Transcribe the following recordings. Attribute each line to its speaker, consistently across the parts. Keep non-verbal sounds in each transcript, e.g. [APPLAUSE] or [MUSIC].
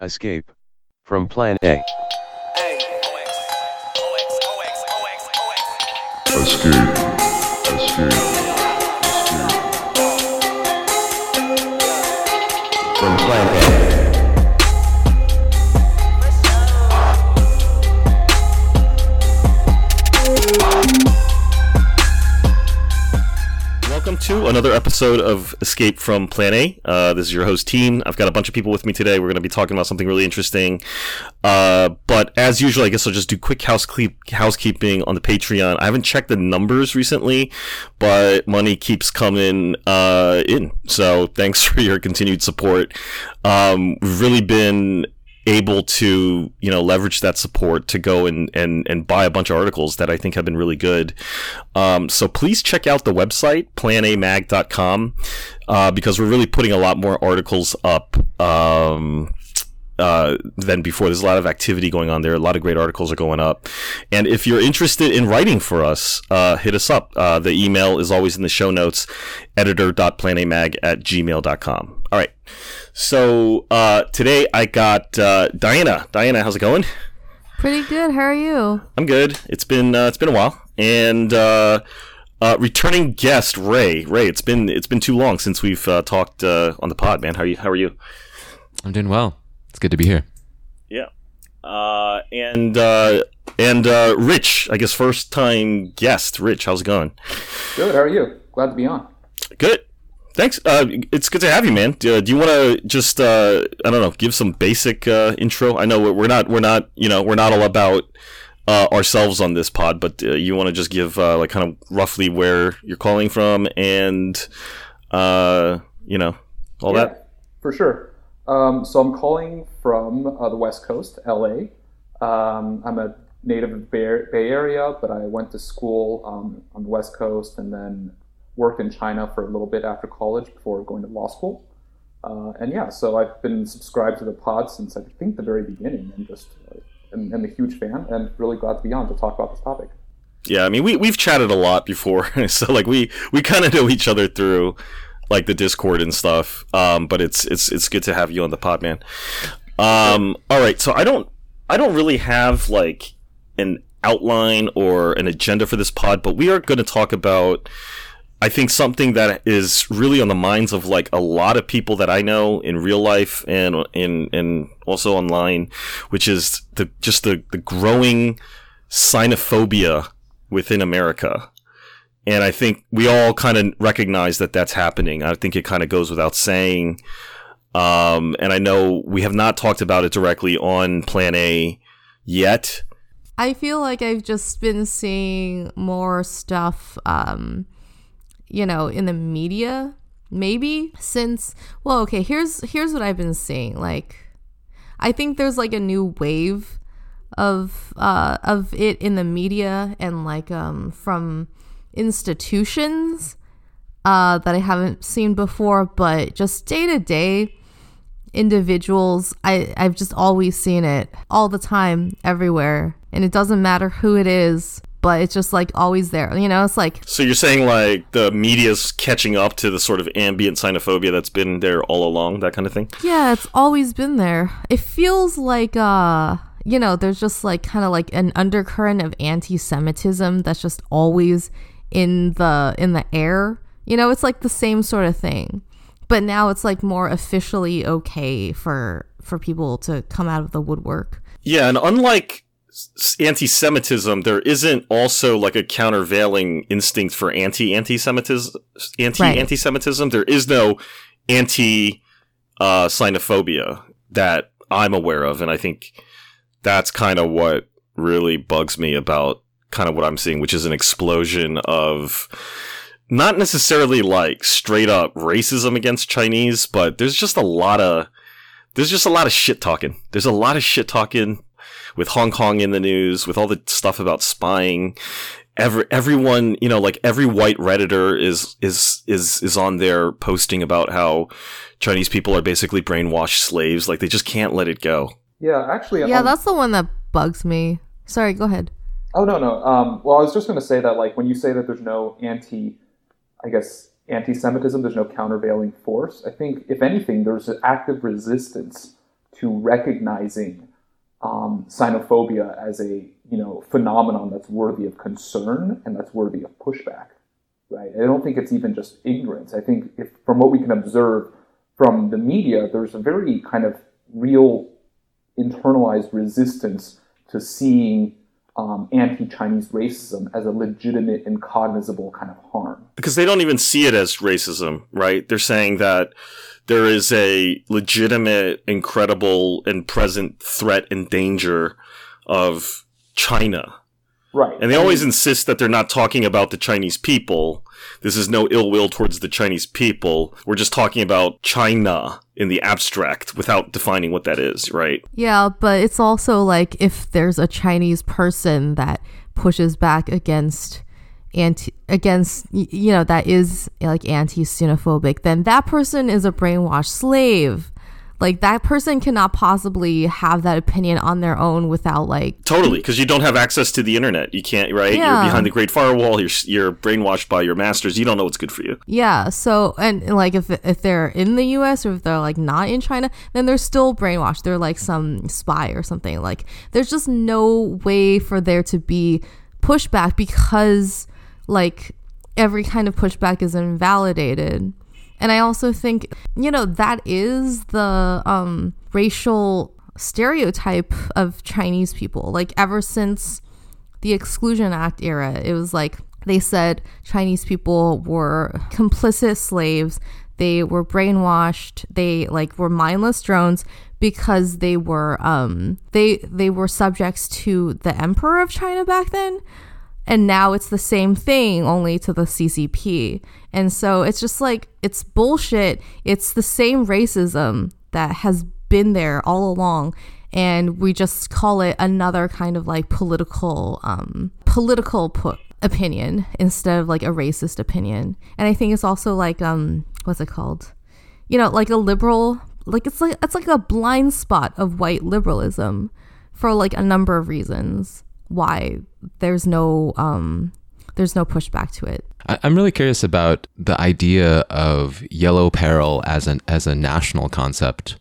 Speaker 1: Escape from Plan A.
Speaker 2: Escape. Escape.
Speaker 3: To another episode of Escape from Plan A. Uh, this is your host, Team. I've got a bunch of people with me today. We're going to be talking about something really interesting. Uh, but as usual, I guess I'll just do quick housekeep- housekeeping on the Patreon. I haven't checked the numbers recently, but money keeps coming uh, in. So thanks [LAUGHS] for your continued support. Um, we've really been able to you know leverage that support to go and and and buy a bunch of articles that I think have been really good. Um, so please check out the website planamag.com uh, because we're really putting a lot more articles up. Um, uh, than before. There's a lot of activity going on there. A lot of great articles are going up. And if you're interested in writing for us, uh, hit us up. Uh, the email is always in the show notes, editor.planamag at gmail.com. All right. So uh, today I got uh, Diana. Diana, how's it going?
Speaker 4: Pretty good. How are you?
Speaker 3: I'm good. It's been uh, it's been a while, and uh, uh, returning guest Ray. Ray, it's been it's been too long since we've uh, talked uh, on the pod, man. How are you? How are you?
Speaker 5: I'm doing well. It's good to be here.
Speaker 3: Yeah. Uh, and uh, and uh, Rich, I guess first time guest. Rich, how's it going?
Speaker 6: Good. How are you? Glad to be on.
Speaker 3: Good. Thanks. Uh, it's good to have you, man. Do, do you want to just uh, I don't know, give some basic uh, intro? I know we're not we're not you know we're not all about uh, ourselves on this pod, but uh, you want to just give uh, like kind of roughly where you're calling from and uh, you know all
Speaker 6: yeah,
Speaker 3: that.
Speaker 6: for sure. Um, so I'm calling from uh, the West Coast, LA. Um, I'm a native of Bay, Bay Area, but I went to school um, on the West Coast and then worked in China for a little bit after college before going to law school. Uh, and yeah, so I've been subscribed to the pod since I think the very beginning, and just uh, am, a huge fan, and really glad to be on to talk about this topic.
Speaker 3: Yeah, I mean we we've chatted a lot before, [LAUGHS] so like we we kind of know each other through like the Discord and stuff. Um, but it's it's it's good to have you on the pod, man. Um, all right, so I don't I don't really have like an outline or an agenda for this pod, but we are going to talk about I think something that is really on the minds of like a lot of people that I know in real life and in and also online, which is the just the the growing xenophobia within America. And I think we all kind of recognize that that's happening. I think it kind of goes without saying. Um, and I know we have not talked about it directly on Plan A yet.
Speaker 4: I feel like I've just been seeing more stuff, um, you know, in the media. Maybe since well, okay. Here's here's what I've been seeing. Like, I think there's like a new wave of uh, of it in the media and like um, from institutions uh, that I haven't seen before, but just day to day individuals, I, I've just always seen it all the time, everywhere. And it doesn't matter who it is, but it's just like always there. You know, it's like,
Speaker 3: So you're saying like the media's catching up to the sort of ambient xenophobia that's been there all along, that kind of thing?
Speaker 4: yeah, it's always been there. It feels like, uh, you know, there's just like kind of like an undercurrent of anti Semitism that's just always in the in the air. You know, it's like the same sort of thing. But now it's like more officially okay for for people to come out of the woodwork.
Speaker 3: Yeah, and unlike anti-Semitism, there isn't also like a countervailing instinct for anti-anti-Semitism. Anti-anti-Semitism. There is no anti uh, xenophobia that I'm aware of, and I think that's kind of what really bugs me about kind of what I'm seeing, which is an explosion of not necessarily like straight up racism against Chinese, but there's just a lot of there's just a lot of shit talking. There's a lot of shit talking with Hong Kong in the news, with all the stuff about spying. Every everyone, you know, like every white redditor is is is is on there posting about how Chinese people are basically brainwashed slaves. Like they just can't let it go.
Speaker 6: Yeah, actually,
Speaker 4: Yeah,
Speaker 6: um,
Speaker 4: that's the one that bugs me. Sorry, go ahead.
Speaker 6: Oh no, no. Um, well, I was just going to say that, like, when you say that there's no anti, I guess, anti-Semitism, there's no countervailing force. I think, if anything, there's an active resistance to recognizing um, xenophobia as a you know phenomenon that's worthy of concern and that's worthy of pushback. Right? I don't think it's even just ignorance. I think if from what we can observe from the media, there's a very kind of real internalized resistance to seeing um, anti-Chinese racism as a legitimate and cognizable kind of harm.
Speaker 3: because they don't even see it as racism, right? They're saying that there is a legitimate, incredible, and present threat and danger of China.
Speaker 6: Right.
Speaker 3: And they
Speaker 6: I
Speaker 3: always
Speaker 6: mean,
Speaker 3: insist that they're not talking about the Chinese people. This is no ill will towards the Chinese people. We're just talking about China in the abstract without defining what that is, right?
Speaker 4: Yeah, but it's also like if there's a Chinese person that pushes back against anti against you know that is like anti-xenophobic, then that person is a brainwashed slave. Like that person cannot possibly have that opinion on their own without like
Speaker 3: Totally, because you don't have access to the internet. You can't, right?
Speaker 4: Yeah.
Speaker 3: You're behind the Great Firewall. You're you're brainwashed by your masters. You don't know what's good for you.
Speaker 4: Yeah. So and, and, like if if they're in the U.S. or if they're like not in China, then they're still brainwashed. They're like some spy or something. Like there's just no way for there to be pushback because like every kind of pushback is invalidated. And I also think you know that is the um, racial stereotype of Chinese people. Like ever since the Exclusion Act era, it was like they said Chinese people were complicit slaves. They were brainwashed. They like were mindless drones because they were um they they were subjects to the emperor of China back then. And now it's the same thing only to the CCP. And so it's just like it's bullshit. It's the same racism that has been there all along and we just call it another kind of like political um political pu- opinion instead of like a racist opinion and i think it's also like um what's it called you know like a liberal like it's like it's like a blind spot of white liberalism for like a number of reasons why there's no um there's no pushback to it
Speaker 5: I'm really curious about the idea of yellow peril as an as a national concept,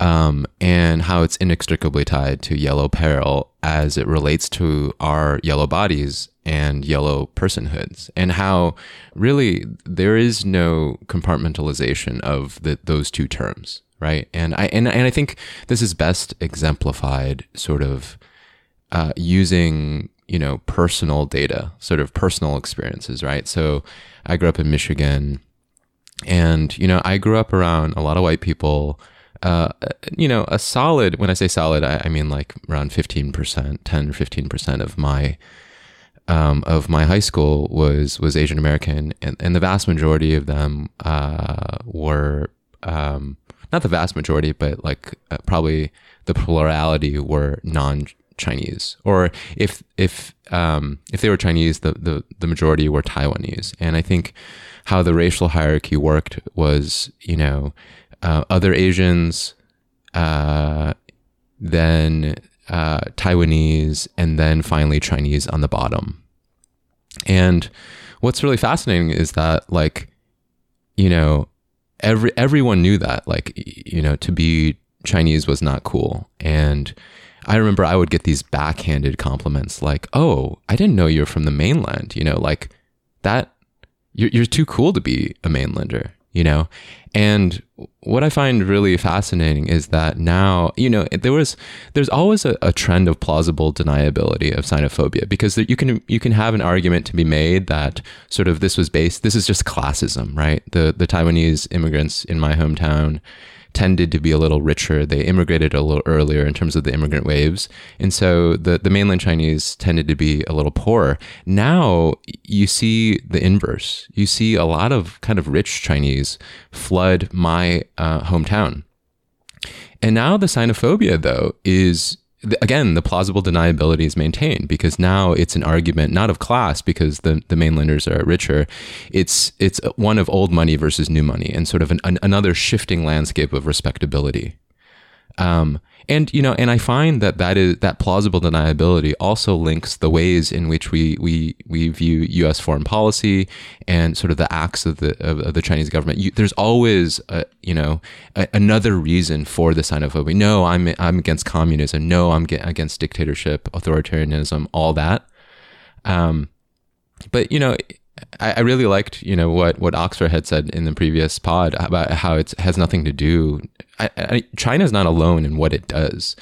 Speaker 5: um, and how it's inextricably tied to yellow peril as it relates to our yellow bodies and yellow personhoods, and how really there is no compartmentalization of the, those two terms, right? And I and, and I think this is best exemplified sort of uh, using you know personal data, sort of personal experiences, right? So I grew up in Michigan, and you know I grew up around a lot of white people. Uh, you know, a solid. When I say solid, I, I mean like around fifteen percent, ten or fifteen percent of my um, of my high school was was Asian American, and, and the vast majority of them uh, were um, not the vast majority, but like uh, probably the plurality were non Chinese, or if if um, if they were Chinese, the, the the majority were Taiwanese. And I think how the racial hierarchy worked was, you know, uh, other Asians, uh, then uh, Taiwanese, and then finally Chinese on the bottom. And what's really fascinating is that, like, you know, every everyone knew that, like, you know, to be Chinese was not cool. And I remember I would get these backhanded compliments, like, "Oh, I didn't know you're from the mainland," you know, like that. You're you're too cool to be a mainlander, you know. And what I find really fascinating is that now, you know, there was there's always a, a trend of plausible deniability of xenophobia because you can you can have an argument to be made that sort of this was based this is just classism, right? The the Taiwanese immigrants in my hometown tended to be a little richer. They immigrated a little earlier in terms of the immigrant waves. And so the, the mainland Chinese tended to be a little poorer. Now you see the inverse. You see a lot of kind of rich Chinese flood my uh, hometown. And now the xenophobia, though, is again the plausible deniability is maintained because now it's an argument not of class because the, the mainlanders are richer. It's it's one of old money versus new money and sort of an, an, another shifting landscape of respectability um, and you know, and I find that that is that plausible deniability also links the ways in which we we we view U.S. foreign policy and sort of the acts of the of, of the Chinese government. You, there's always a, you know a, another reason for the Sinophobia. No, I'm I'm against communism. No, I'm against dictatorship, authoritarianism, all that. Um, but you know, I, I, really liked, you know, what, what Oxford had said in the previous pod about how it has nothing to do. China is not alone in what it does,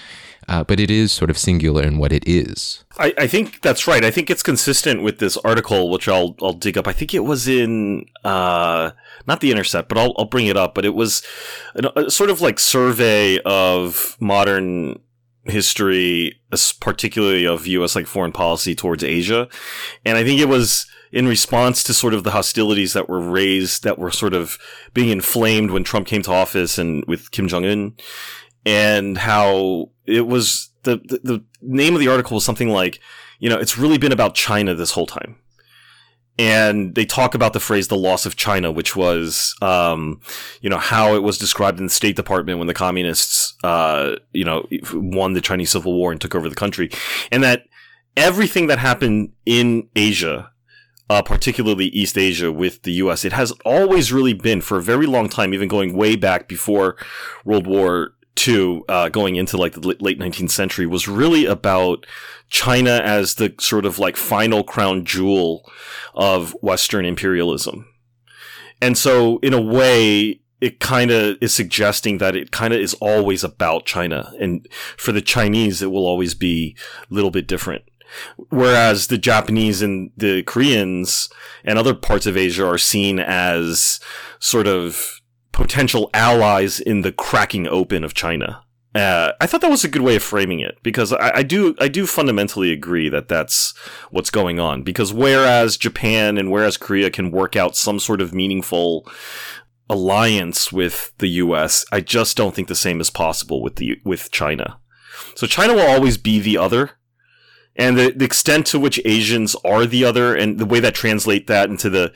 Speaker 5: uh, but it is sort of singular in what it is.
Speaker 3: I, I, think that's right. I think it's consistent with this article, which I'll I'll dig up. I think it was in uh, not the Intercept, but I'll I'll bring it up. But it was a, a sort of like survey of modern history, particularly of U.S. like foreign policy towards Asia, and I think it was in response to sort of the hostilities that were raised, that were sort of being inflamed when Trump came to office and with Kim Jong Un, and how it was the, the, the name of the article was something like, you know, it's really been about China this whole time. And they talk about the phrase "the loss of China," which was, um, you know, how it was described in the State Department when the communists, uh, you know, won the Chinese Civil War and took over the country, and that everything that happened in Asia uh, particularly East Asia with the U.S. It has always really been for a very long time, even going way back before World War II, uh, going into like the late 19th century, was really about China as the sort of like final crown jewel of Western imperialism. And so, in a way, it kind of is suggesting that it kind of is always about China. And for the Chinese, it will always be a little bit different. Whereas the Japanese and the Koreans and other parts of Asia are seen as sort of potential allies in the cracking open of China. Uh, I thought that was a good way of framing it because I, I, do I do fundamentally agree that that's what's going on. Because whereas Japan and whereas Korea can work out some sort of meaningful alliance with the U.S., I just don't think the same is possible with the with China. So China will always be the other, and the, the extent to which Asians are the other, and the way that translate that into the,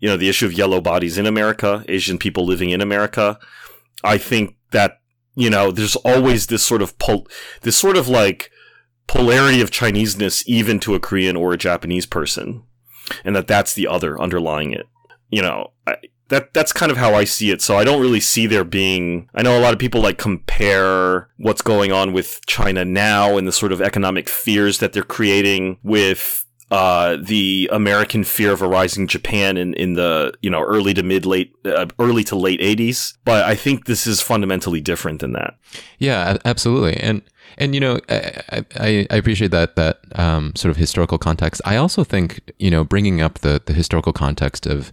Speaker 3: you know, the issue of yellow bodies in America, Asian people living in America, I think that you know, there's always this sort of pol- this sort of like polarity of Chineseness even to a Korean or a Japanese person, and that that's the other underlying it. You know, that that's kind of how I see it. So I don't really see there being. I know a lot of people like compare what's going on with China now and the sort of economic fears that they're creating with uh, the American fear of a rising Japan in, in the you know early to mid late uh, early to late 80s. But I think this is fundamentally different than that.
Speaker 5: Yeah, absolutely. And and you know I, I, I appreciate that that um, sort of historical context. I also think you know bringing up the the historical context of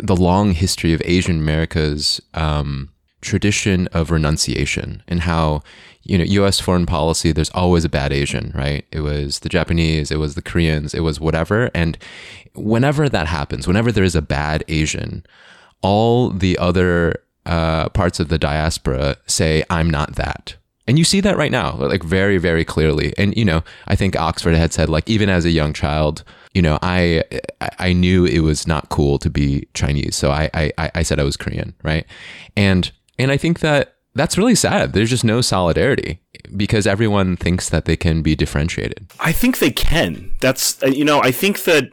Speaker 5: the long history of Asian America's um, tradition of renunciation and how you know U.S. foreign policy. There's always a bad Asian, right? It was the Japanese, it was the Koreans, it was whatever. And whenever that happens, whenever there is a bad Asian, all the other uh, parts of the diaspora say, "I'm not that." And you see that right now, like very, very clearly. And you know, I think Oxford had said, like, even as a young child, you know, I I knew it was not cool to be Chinese, so I I, I said I was Korean, right? And and I think that that's really sad. There's just no solidarity because everyone thinks that they can be differentiated.
Speaker 3: I think they can. That's uh, you know, I think that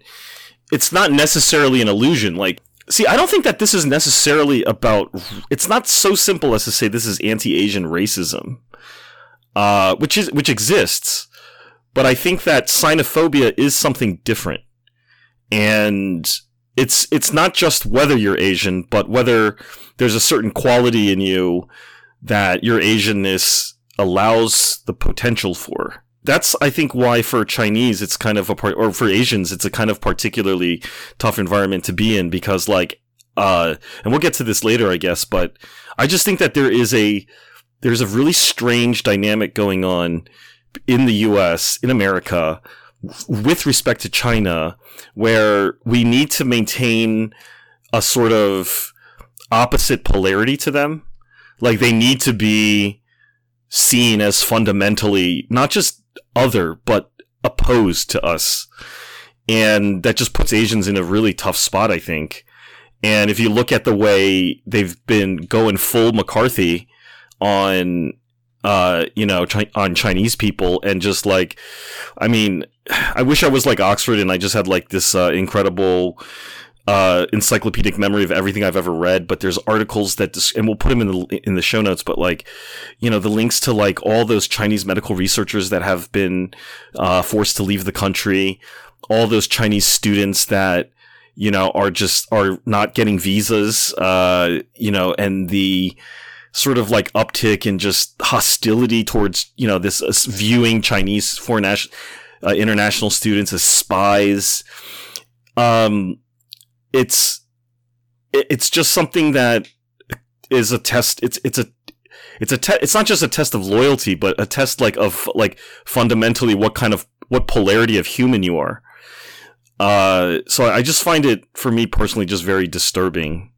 Speaker 3: it's not necessarily an illusion. Like See, I don't think that this is necessarily about. It's not so simple as to say this is anti-Asian racism, uh, which is which exists. But I think that xenophobia is something different. And it's it's not just whether you're Asian, but whether there's a certain quality in you that your Asianness allows the potential for. That's I think why for Chinese it's kind of a part or for Asians it's a kind of particularly tough environment to be in because like uh and we'll get to this later I guess, but I just think that there is a there's a really strange dynamic going on in the US, in America, with respect to China, where we need to maintain a sort of opposite polarity to them. Like they need to be seen as fundamentally not just other, but opposed to us. And that just puts Asians in a really tough spot, I think. And if you look at the way they've been going full McCarthy on uh, you know, chi- on Chinese people, and just like, I mean, I wish I was like Oxford and I just had like this uh, incredible uh, encyclopedic memory of everything I've ever read. But there's articles that, dis- and we'll put them in the in the show notes. But like, you know, the links to like all those Chinese medical researchers that have been uh, forced to leave the country, all those Chinese students that you know are just are not getting visas, uh, you know, and the sort of like uptick in just hostility towards you know this uh, viewing Chinese foreign national uh, international students as spies. Um, it's it's just something that is a test. It's it's a it's a te- it's not just a test of loyalty, but a test like of like fundamentally what kind of what polarity of human you are. Uh, so I just find it for me personally just very disturbing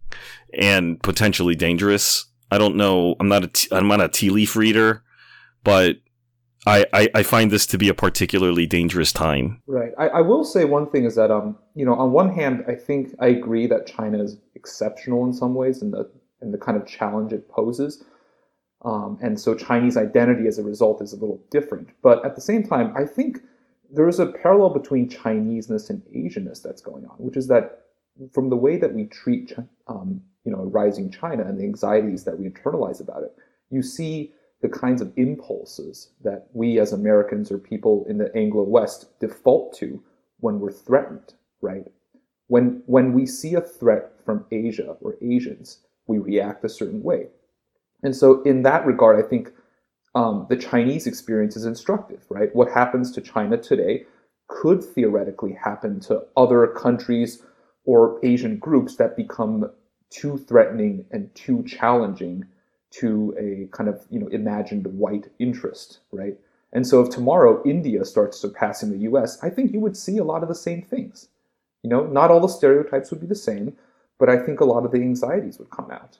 Speaker 3: and potentially dangerous. I don't know. I'm not a t- I'm not a tea leaf reader, but I, I I find this to be a particularly dangerous time.
Speaker 6: Right. I, I will say one thing is that um you know on one hand I think I agree that China is exceptional in some ways and the in the kind of challenge it poses, um, and so Chinese identity as a result is a little different. But at the same time, I think there is a parallel between Chineseness and Asianness that's going on, which is that from the way that we treat um, you know rising China and the anxieties that we internalize about it, you see the kinds of impulses that we as Americans or people in the Anglo West default to when we're threatened, right? When when we see a threat from Asia or Asians, we react a certain way. And so in that regard, I think um, the Chinese experience is instructive, right? What happens to China today could theoretically happen to other countries or Asian groups that become too threatening and too challenging to a kind of you know imagined white interest, right? And so if tomorrow India starts surpassing the US, I think you would see a lot of the same things. You know, not all the stereotypes would be the same, but I think a lot of the anxieties would come out.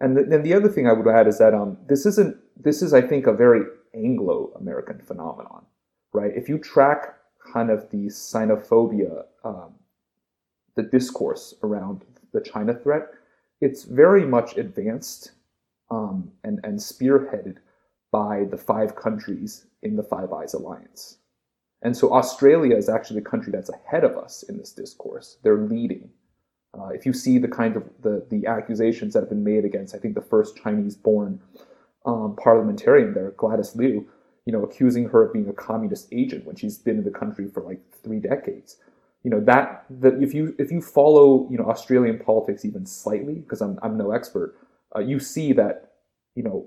Speaker 6: And th- then the other thing I would add is that um, this isn't this is I think a very Anglo-American phenomenon, right? If you track kind of the xenophobia, um, the discourse around the China threat, it's very much advanced um, and, and spearheaded by the five countries in the Five Eyes Alliance. And so Australia is actually the country that's ahead of us in this discourse. They're leading. Uh, if you see the kind of the, the accusations that have been made against, I think the first Chinese-born um, parliamentarian there, Gladys Liu, you know, accusing her of being a communist agent when she's been in the country for like three decades. You know that that if you if you follow you know Australian politics even slightly, because I'm I'm no expert, uh, you see that you know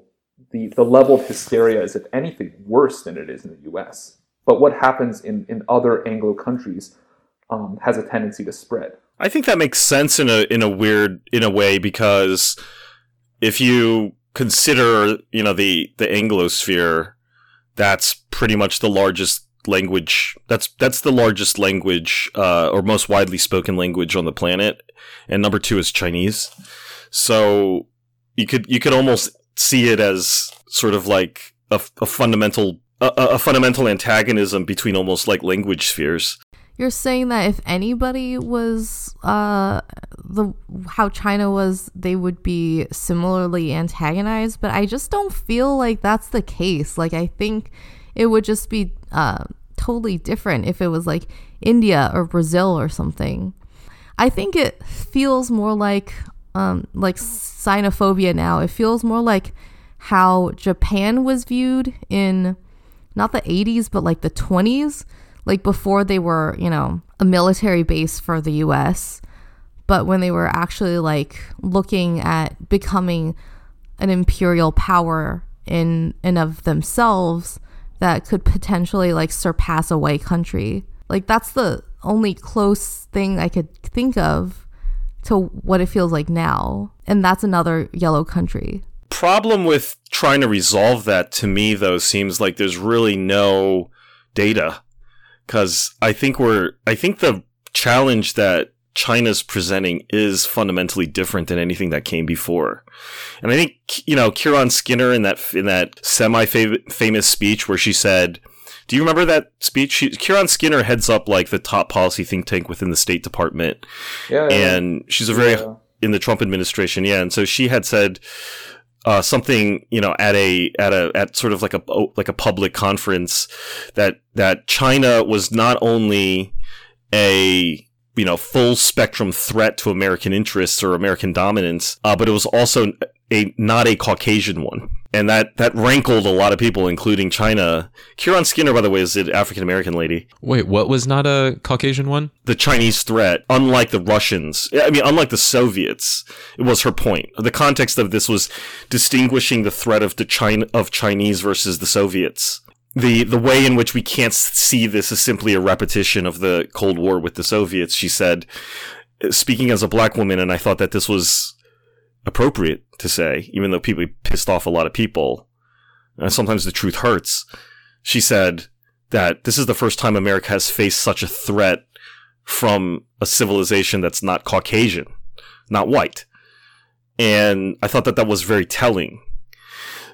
Speaker 6: the the level of hysteria is if anything worse than it is in the U.S. But what happens in in other Anglo countries um, has a tendency to spread.
Speaker 3: I think that makes sense in a in a weird in a way because if you consider you know the the Anglosphere, that's pretty much the largest language. That's that's the largest language uh, or most widely spoken language on the planet, and number two is Chinese. So you could you could almost see it as sort of like a, a fundamental a, a fundamental antagonism between almost like language spheres.
Speaker 4: You're saying that if anybody was uh the how China was, they would be similarly antagonized, but I just don't feel like that's the case. Like I think it would just be uh totally different if it was like India or Brazil or something. I think it feels more like um like xenophobia now. It feels more like how Japan was viewed in not the 80s but like the 20s like before they were, you know, a military base for the US, but when they were actually like looking at becoming an imperial power in and of themselves that could potentially like surpass a white country. Like that's the only close thing I could think of to what it feels like now. And that's another yellow country.
Speaker 3: problem with trying to resolve that to me though seems like there's really no data because i think we're i think the challenge that china's presenting is fundamentally different than anything that came before and i think you know kiron skinner in that in that semi famous speech where she said do you remember that speech? She, Kiron Skinner heads up like the top policy think tank within the State Department,
Speaker 6: Yeah, yeah.
Speaker 3: and she's a very
Speaker 6: Yeah.
Speaker 3: in the Trump administration, yeah. And so she had said, uh, something you know at a at a at sort of like a like a public conference that that China was not only a you know full spectrum threat to American interests or American dominance, uh, but it was also a not a Caucasian one, and that that rankled a lot of people, including China. Kiron Skinner, by the way, is an African American lady.
Speaker 5: Wait, what was not a Caucasian one?
Speaker 3: The Chinese threat, unlike the Russians, I mean, unlike the Soviets, it was her point. The context of this was distinguishing the threat of the China of Chinese versus the Soviets the the way in which we can't see this is simply a repetition of the Cold War with the Soviets. She said, speaking as a black woman, and I thought that this was appropriate to say, even though people pissed off a lot of people. And sometimes the truth hurts. She said that this is the first time America has faced such a threat from a civilization that's not Caucasian, not white. And I thought that that was very telling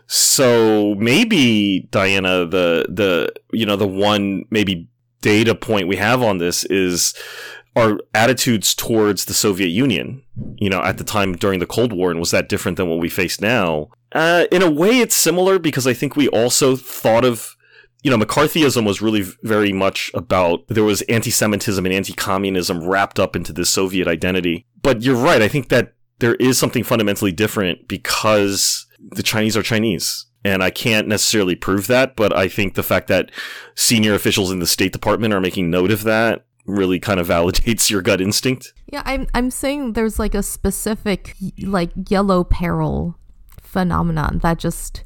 Speaker 3: so maybe Diana, the the you know the one maybe data point we have on this is our attitudes towards the Soviet Union. You know, at the time during the Cold War, and was that different than what we face now? Uh, in a way, it's similar because I think we also thought of you know, McCarthyism was really very much about there was anti-Semitism and anti-communism wrapped up into this Soviet identity. But you're right. I think that there is something fundamentally different because the Chinese are Chinese. And I can't necessarily prove that, but I think the fact that senior officials in the State Department are making note of that really kind of validates your gut instinct.
Speaker 4: Yeah, I'm I'm saying there's like a specific like yellow peril phenomenon that just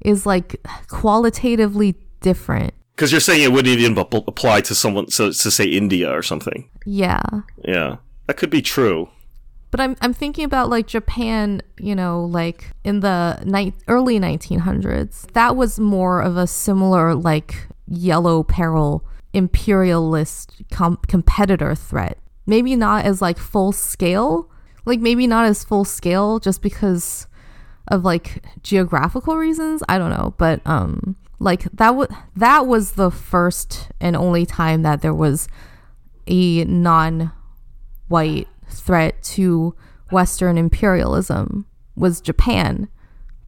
Speaker 4: is like qualitatively different.
Speaker 3: Because you're saying it wouldn't even apply to someone, so to say India or something.
Speaker 4: Yeah.
Speaker 3: Yeah, that could be true.
Speaker 4: But I'm I'm thinking about like Japan, you know, like in the ni- early 1900s. That was more of a similar like yellow peril imperialist com- competitor threat. Maybe not as like full scale, like maybe not as full scale just because of like geographical reasons. I don't know, but um like that was that was the first and only time that there was a non-white threat to Western imperialism was Japan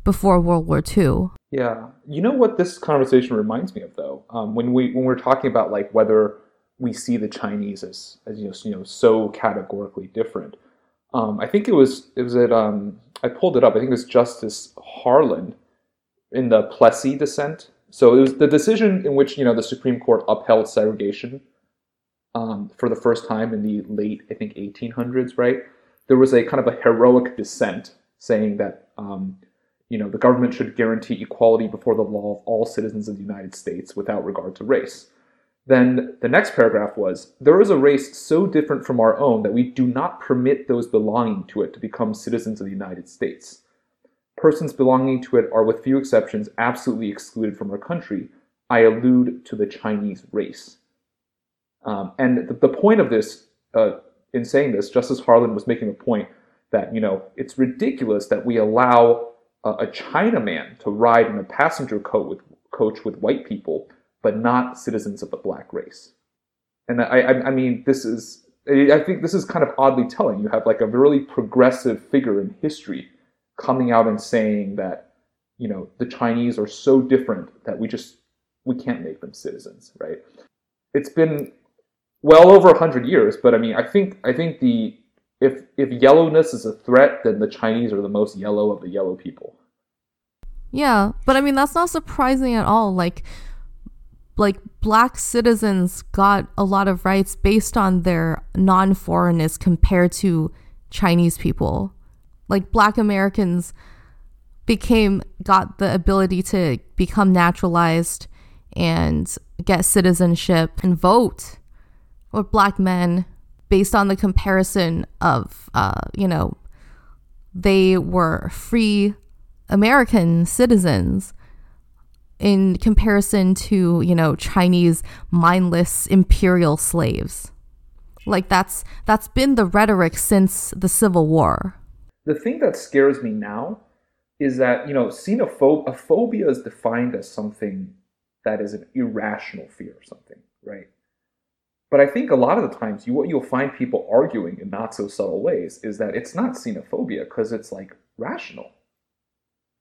Speaker 4: before World War II.
Speaker 6: Yeah, you know what this conversation reminds me of, though, um, when we when we're talking about like whether we see the Chinese as as you know, you know so categorically different. Um, I think it was it was at um, I pulled it up. I think it was Justice Harlan in the Plessy dissent. So it was the decision in which you know the Supreme Court upheld segregation um, for the first time in the late, I think, 1800s, right? There was a kind of a heroic dissent saying that, um, you know, the government should guarantee equality before the law of all citizens of the United States without regard to race. Then the next paragraph was There is a race so different from our own that we do not permit those belonging to it to become citizens of the United States. Persons belonging to it are, with few exceptions, absolutely excluded from our country. I allude to the Chinese race. Um, and the, the, point of this, uh, in saying this, Justice Harlan was making a point that, you know, it's ridiculous that we allow a Chinaman to ride in a passenger coach with, coach with white people, but not citizens of the black race. And I, I, I mean, this is, I think this is kind of oddly telling. You have like a really progressive figure in history coming out and saying that, you know, the Chinese are so different that we just, we can't make them citizens, right? It's been well over 100 years but i mean i think i think the if if yellowness is a threat then the chinese are the most yellow of the yellow people.
Speaker 4: Yeah but i mean that's not surprising at all like like black citizens got a lot of rights based on their non-foreignness compared to chinese people. Like black americans became got the ability to become naturalized and get citizenship and vote or black men based on the comparison of, uh, you know, they were free American citizens in comparison to, you know, Chinese mindless imperial slaves. Like that's that's been the rhetoric since the Civil War.
Speaker 6: The thing that scares me now is that, you know, xenophobia phobia is defined as something that is an irrational fear or something, right? But I think a lot of the times, you, what you'll find people arguing in not so subtle ways is that it's not xenophobia because it's like rational.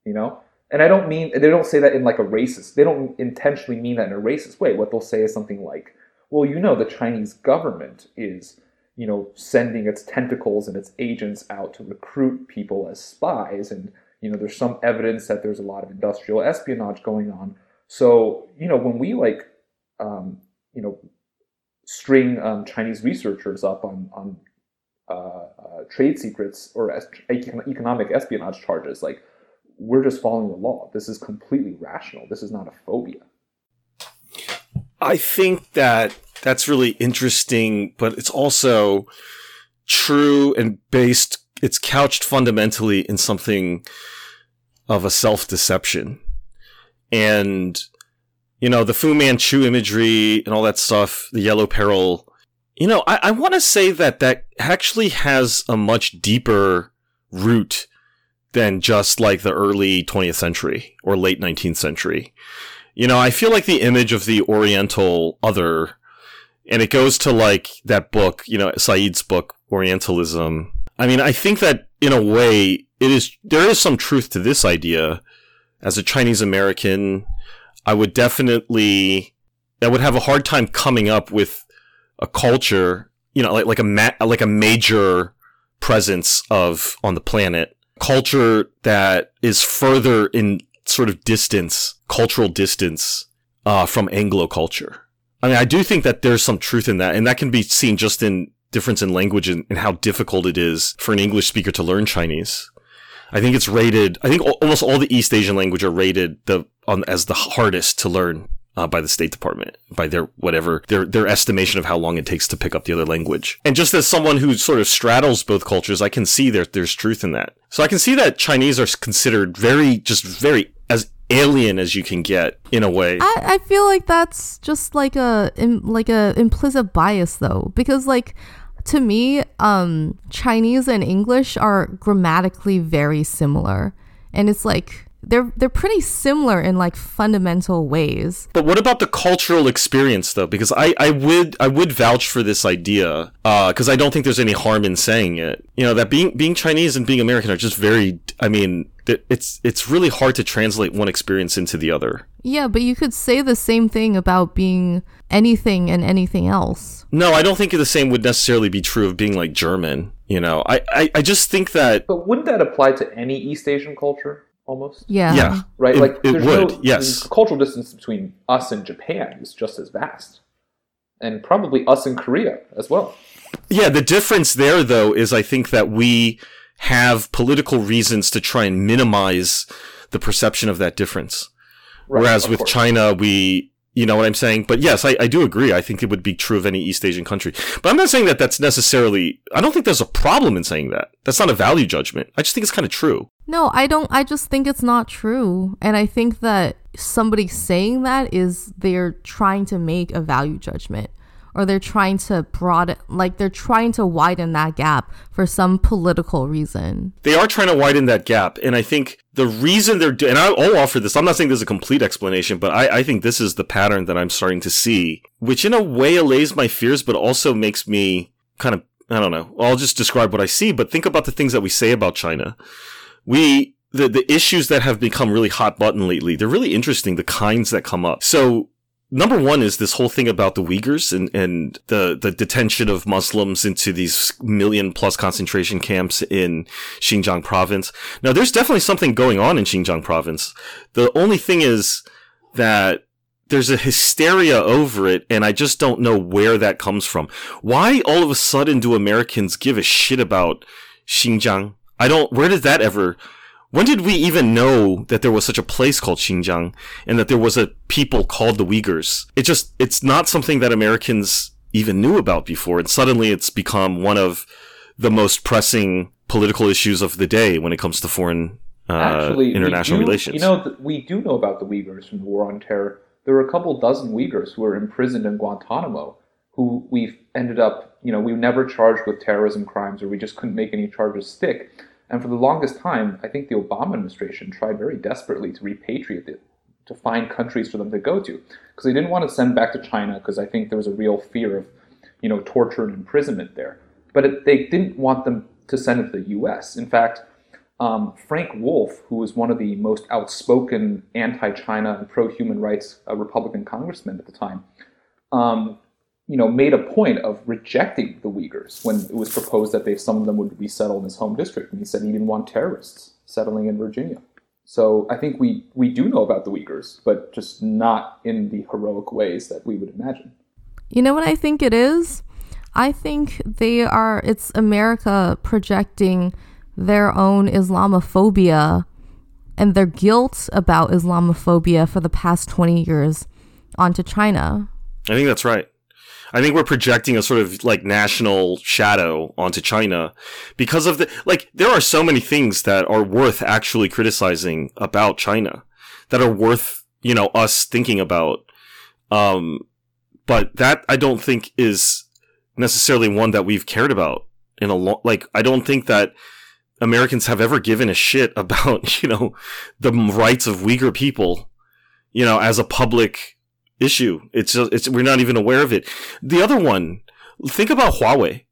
Speaker 6: you know. And I don't mean they don't say that in like a racist. They don't intentionally mean that in a racist way. What they'll say is something like, "Well, you know, the Chinese government is." You know, sending its tentacles and its agents out to recruit people as spies, and you know, there's some evidence that there's a lot of industrial espionage going on. So, you know, when we like, um, you know, string um, Chinese researchers up on on uh, uh, trade secrets or es- economic espionage charges, like we're just following the law. This is completely rational. This is not a phobia.
Speaker 3: I think that that's really interesting, but it's also true and based, it's couched fundamentally in something of a self deception. And, you know, the Fu Manchu imagery and all that stuff, the yellow peril, you know, I, I want to say that that actually has a much deeper root than just like the early 20th century or late 19th century. You know, I feel like the image of the Oriental other, and it goes to like that book, you know, Said's book, Orientalism. I mean, I think that in a way, it is, there is some truth to this idea. As a Chinese American, I would definitely, I would have a hard time coming up with a culture, you know, like, like a, ma- like a major presence of on the planet culture that is further in sort of distance, cultural distance, uh, from Anglo culture. I mean, I do think that there's some truth in that, and that can be seen just in difference in language and, and how difficult it is for an English speaker to learn Chinese. I think it's rated. I think almost all the East Asian language are rated the on as the hardest to learn uh, by the State Department, by their whatever their their estimation of how long it takes to pick up the other language. And just as someone who sort of straddles both cultures, I can see there there's truth in that. So I can see that Chinese are considered very just very as alien as you can get in a way.
Speaker 4: I, I feel like that's just like a like a implicit bias though because like to me um Chinese and English are grammatically very similar and it's like they're they're pretty similar in like fundamental ways.
Speaker 3: But what about the cultural experience though? Because I, I would I would vouch for this idea because I don't think there's any harm in saying it. You know that being being Chinese and being American are just very. I mean, it's it's really hard to translate one experience into the other.
Speaker 4: Yeah, but you could say the same thing about being anything and anything else.
Speaker 3: No, I don't think the same would necessarily be true of being like German. You know, I I, I just think that
Speaker 6: But wouldn't that apply to any East Asian culture almost?
Speaker 4: Yeah.
Speaker 3: yeah,
Speaker 6: Right?
Speaker 3: It-
Speaker 6: like
Speaker 3: it
Speaker 6: there's
Speaker 3: would,
Speaker 6: no
Speaker 3: yes.
Speaker 6: the cultural distance between us and Japan is just as vast. And probably us and Korea as well.
Speaker 3: Yeah, the difference there though is I think that we have political reasons to try and minimize the perception of that difference.
Speaker 6: Right,
Speaker 3: Whereas with
Speaker 6: course.
Speaker 3: China, we, you know what I'm saying? But yes, I, I do agree. I think it would be true of any East Asian country. But I'm not saying that that's necessarily, I don't think there's a problem in saying that. That's not a value judgment. I just think it's kind of true.
Speaker 4: No, I don't. I just think it's not true. And I think that somebody saying that is they're trying to make a value judgment or they're trying to broaden, like they're trying to widen that gap for some political reason.
Speaker 3: They are trying to widen that gap. And I think the reason they're doing, and I'll offer this, I'm not saying there's a complete explanation, but I, I think this is the pattern that I'm starting to see, which in a way allays my fears, but also makes me kind of, I don't know, I'll just describe what I see, but think about the things that we say about China. We, the, the issues that have become really hot button lately, they're really interesting, the kinds that come up. So, number one is this whole thing about the Uyghurs and, and the, the detention of Muslims into these million plus concentration camps in Xinjiang province. Now, there's definitely something going on in Xinjiang province. The only thing is that there's a hysteria over it, and I just don't know where that comes from. Why all of a sudden do Americans give a shit about Xinjiang? I don't, where did that ever, when did we even know that there was such a place called Xinjiang and that there was a people called the Uyghurs? It just, it's not something that Americans even knew about before, and suddenly it's become one of the most pressing political issues of the day when it comes to foreign uh,
Speaker 6: Actually,
Speaker 3: international
Speaker 6: do-
Speaker 3: relations.
Speaker 6: You know, we do know about the Uyghurs from the War on Terror. There were a couple dozen Uyghurs who were imprisoned in Guantanamo, who we've ended up, you know, we were never charged with terrorism crimes, or we just couldn't make any charges stick. And for the longest time, I think the Obama administration tried very desperately to repatriate it, to find countries for them to go to, because they didn't want to send back to China, because I think there was a real fear of, you know, torture and imprisonment there. But it, they didn't want them to send it to the U.S. In fact, um, Frank Wolf, who was one of the most outspoken anti-China and pro-human rights uh, Republican congressmen at the time, um, you know, made a point of rejecting the Uyghurs when it was proposed that they, some of them would be settled in his home district, and he said he didn't want terrorists settling in Virginia. So I think we we do know about the Uyghurs, but just not in the heroic ways that we would imagine.
Speaker 4: You know what I think it is? I think they are, it's America projecting their own Islamophobia and their guilt about Islamophobia for the past 20 years onto China.
Speaker 3: I think that's right. I think we're projecting a sort of like national shadow onto China because of the like there are so many things that are worth actually criticizing about China that are worth, you know, us thinking about. Um but that I don't think is necessarily one that we've cared about in a long like I don't think that Americans have ever given a shit [LAUGHS] about, you know, the rights of Uyghur people, you know, as a public issue. It's it's, we're not even aware of it. The other one, think about Huawei.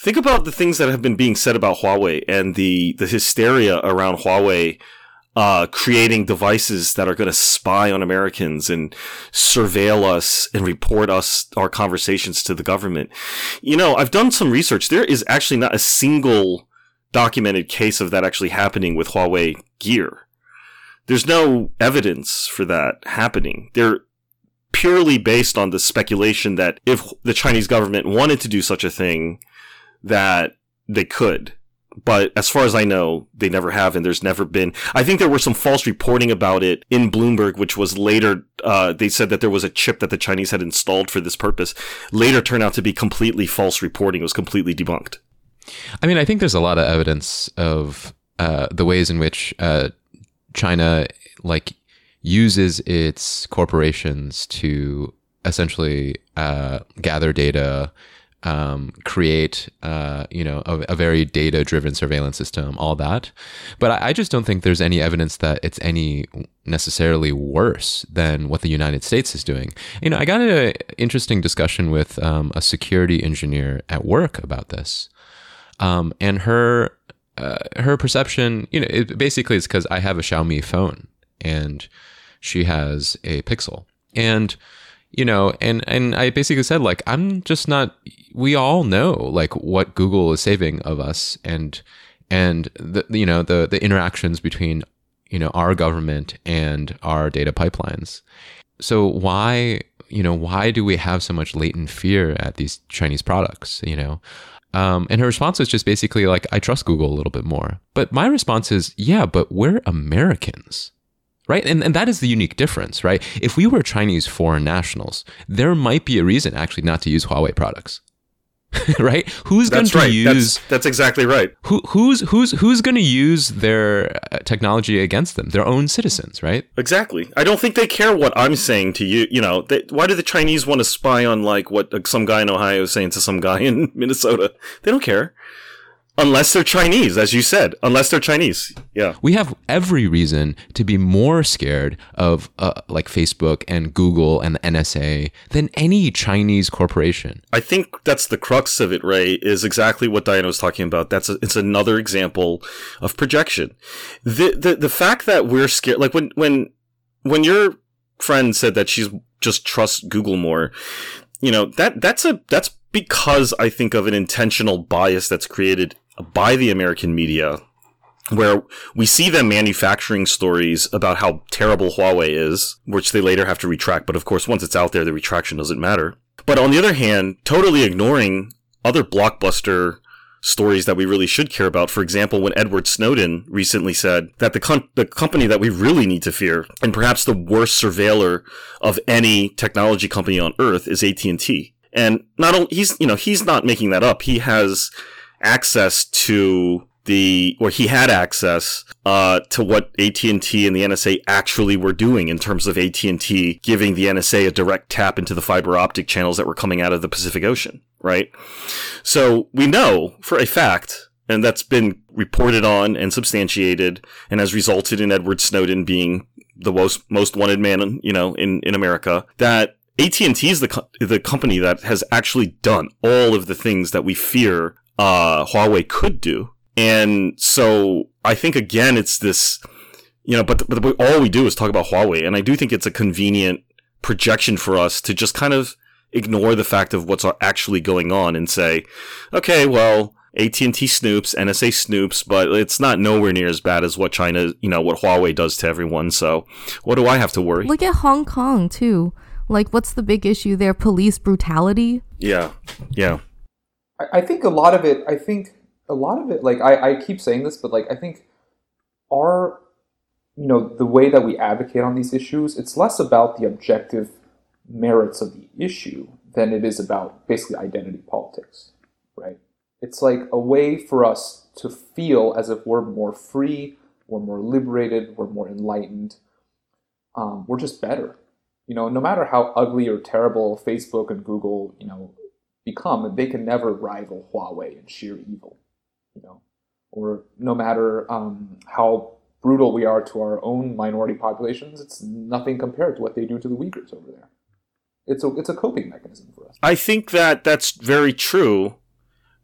Speaker 3: Think about the things that have been being said about Huawei and the, the hysteria around Huawei, uh, creating devices that are going to spy on Americans and surveil us and report us, our conversations to the government. You know, I've done some research. There is actually not a single documented case of that actually happening with Huawei gear. There's no evidence for that happening. They're purely based on the speculation that if the Chinese government wanted to do such a thing, that they could. But as far as I know, they never have, and there's never been. I think there were some false reporting about it in Bloomberg, which was later. Uh, they said that there was a chip that the Chinese had installed for this purpose. Later, turned out to be completely false reporting. It was completely debunked.
Speaker 5: I mean, I think there's a lot of evidence of uh, the ways in which uh, China, like, uses its corporations to essentially uh, gather data, um, create, uh, you know, a, a very data-driven surveillance system, all that. But I, I, just don't think there's any evidence that it's any necessarily worse than what the United States is doing. You know, I got an interesting discussion with um, a security engineer at work about this, um, and her. Uh, her perception, you know, it basically is because I have a Xiaomi phone, and she has a Pixel. And you know, and and I basically said like I'm just not we all know like what Google is saving of us and and the you know the the interactions between you know our government and our data pipelines. So why you know why do we have so much latent fear at these Chinese products? You know, um, and her response was just basically like, I trust Google a little bit more. But my response is, yeah, but we're Americans right? And, and that is the unique difference, right? If we were Chinese foreign nationals, there might be a reason actually not to use Huawei products. [LAUGHS] right? Who's going to
Speaker 3: right.
Speaker 5: use?
Speaker 3: That's, that's, exactly right.
Speaker 5: Who, who's who's who's going to use their uh, technology against them? Their own citizens, right?
Speaker 3: Exactly. I don't think they care what I'm saying to you. You know, they, why do the Chinese want to spy on like what uh, some guy in Ohio is saying to some guy in [LAUGHS] Minnesota? They don't care. Unless they're Chinese, as you said. Unless they're Chinese. Yeah.
Speaker 5: We have every reason to be more scared of uh, like Facebook and Google and the NSA than any Chinese corporation.
Speaker 3: I think that's the crux of it, Ray, is exactly what Diana was talking about. That's a, it's another example of projection. The, the the fact that we're scared like when when when your friend said that she's just trust Google more, you know, that that's a that's because I think of an intentional bias that's created by the American media where we see them manufacturing stories about how terrible Huawei is, which they later have to retract. But of course, once it's out there, the retraction doesn't matter. But on the other hand, totally ignoring other blockbuster stories that we really should care about. For example, when Edward Snowden recently said that the com- the company that we really need to fear, and perhaps the worst surveiller of any technology company on earth, is AT and T. And not only he's you know he's not making that up. He has access to the or he had access uh, to what AT&T and the NSA actually were doing in terms of AT&T giving the NSA a direct tap into the fiber optic channels that were coming out of the Pacific Ocean, right? So we know for a fact and that's been reported on and substantiated and has resulted in Edward Snowden being the most most wanted man, you know, in in America that AT&T is the co- the company that has actually done all of the things that we fear uh, Huawei could do. And so I think again, it's this, you know, but, but all we do is talk about Huawei. And I do think it's a convenient projection for us to just kind of ignore the fact of what's actually going on and say, okay, well, AT&T snoops, NSA snoops, but it's not nowhere near as bad as what China, you know, what Huawei does to everyone. So what do I have to worry?
Speaker 4: Look at Hong Kong too. Like, what's the big issue there? Police brutality.
Speaker 3: Yeah, yeah.
Speaker 6: I, think a lot of it. I think a lot of it. Like I, I keep saying this, but like I think our, you know, the way that we advocate on these issues, it's less about the objective merits of the issue than it is about basically identity politics, right? It's like a way for us to feel as if we're more free, we're more liberated, we're more enlightened, um, we're just better. You know, no matter how ugly or terrible Facebook and Google, you know, become, and they can never rival Huawei in sheer evil. You know, or no matter um, how brutal we are to our own minority populations, it's nothing compared to what they do to the Uyghurs over there it's a it's a coping mechanism for us.
Speaker 3: I think that that's very true,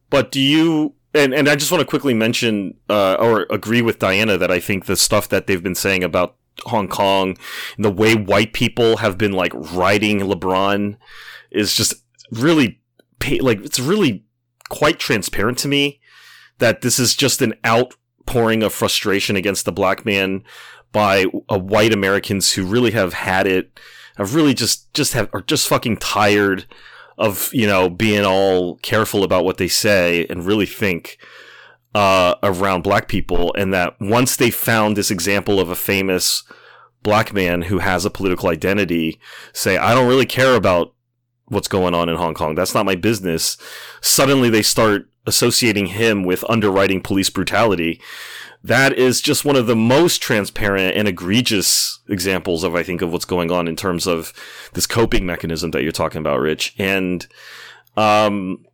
Speaker 3: but do you? And and I just want to quickly mention uh, or agree with Diana that I think the stuff that they've been saying about Hong Kong and the way white people have been like riding LeBron is just really like it's really quite transparent to me that this is just an outpouring of frustration against the black man by uh, white Americans who really have had it I've really just just have are just fucking tired of you know being all careful about what they say and really think uh, around black people, and that once they found this example of a famous black man who has a political identity, say I don't really care about what's going on in Hong Kong. That's not my business. Suddenly they start associating him with underwriting police brutality that is just one of the most transparent and egregious examples of, I think, of what's going on in terms of this coping mechanism that you're talking about, Rich. And, um,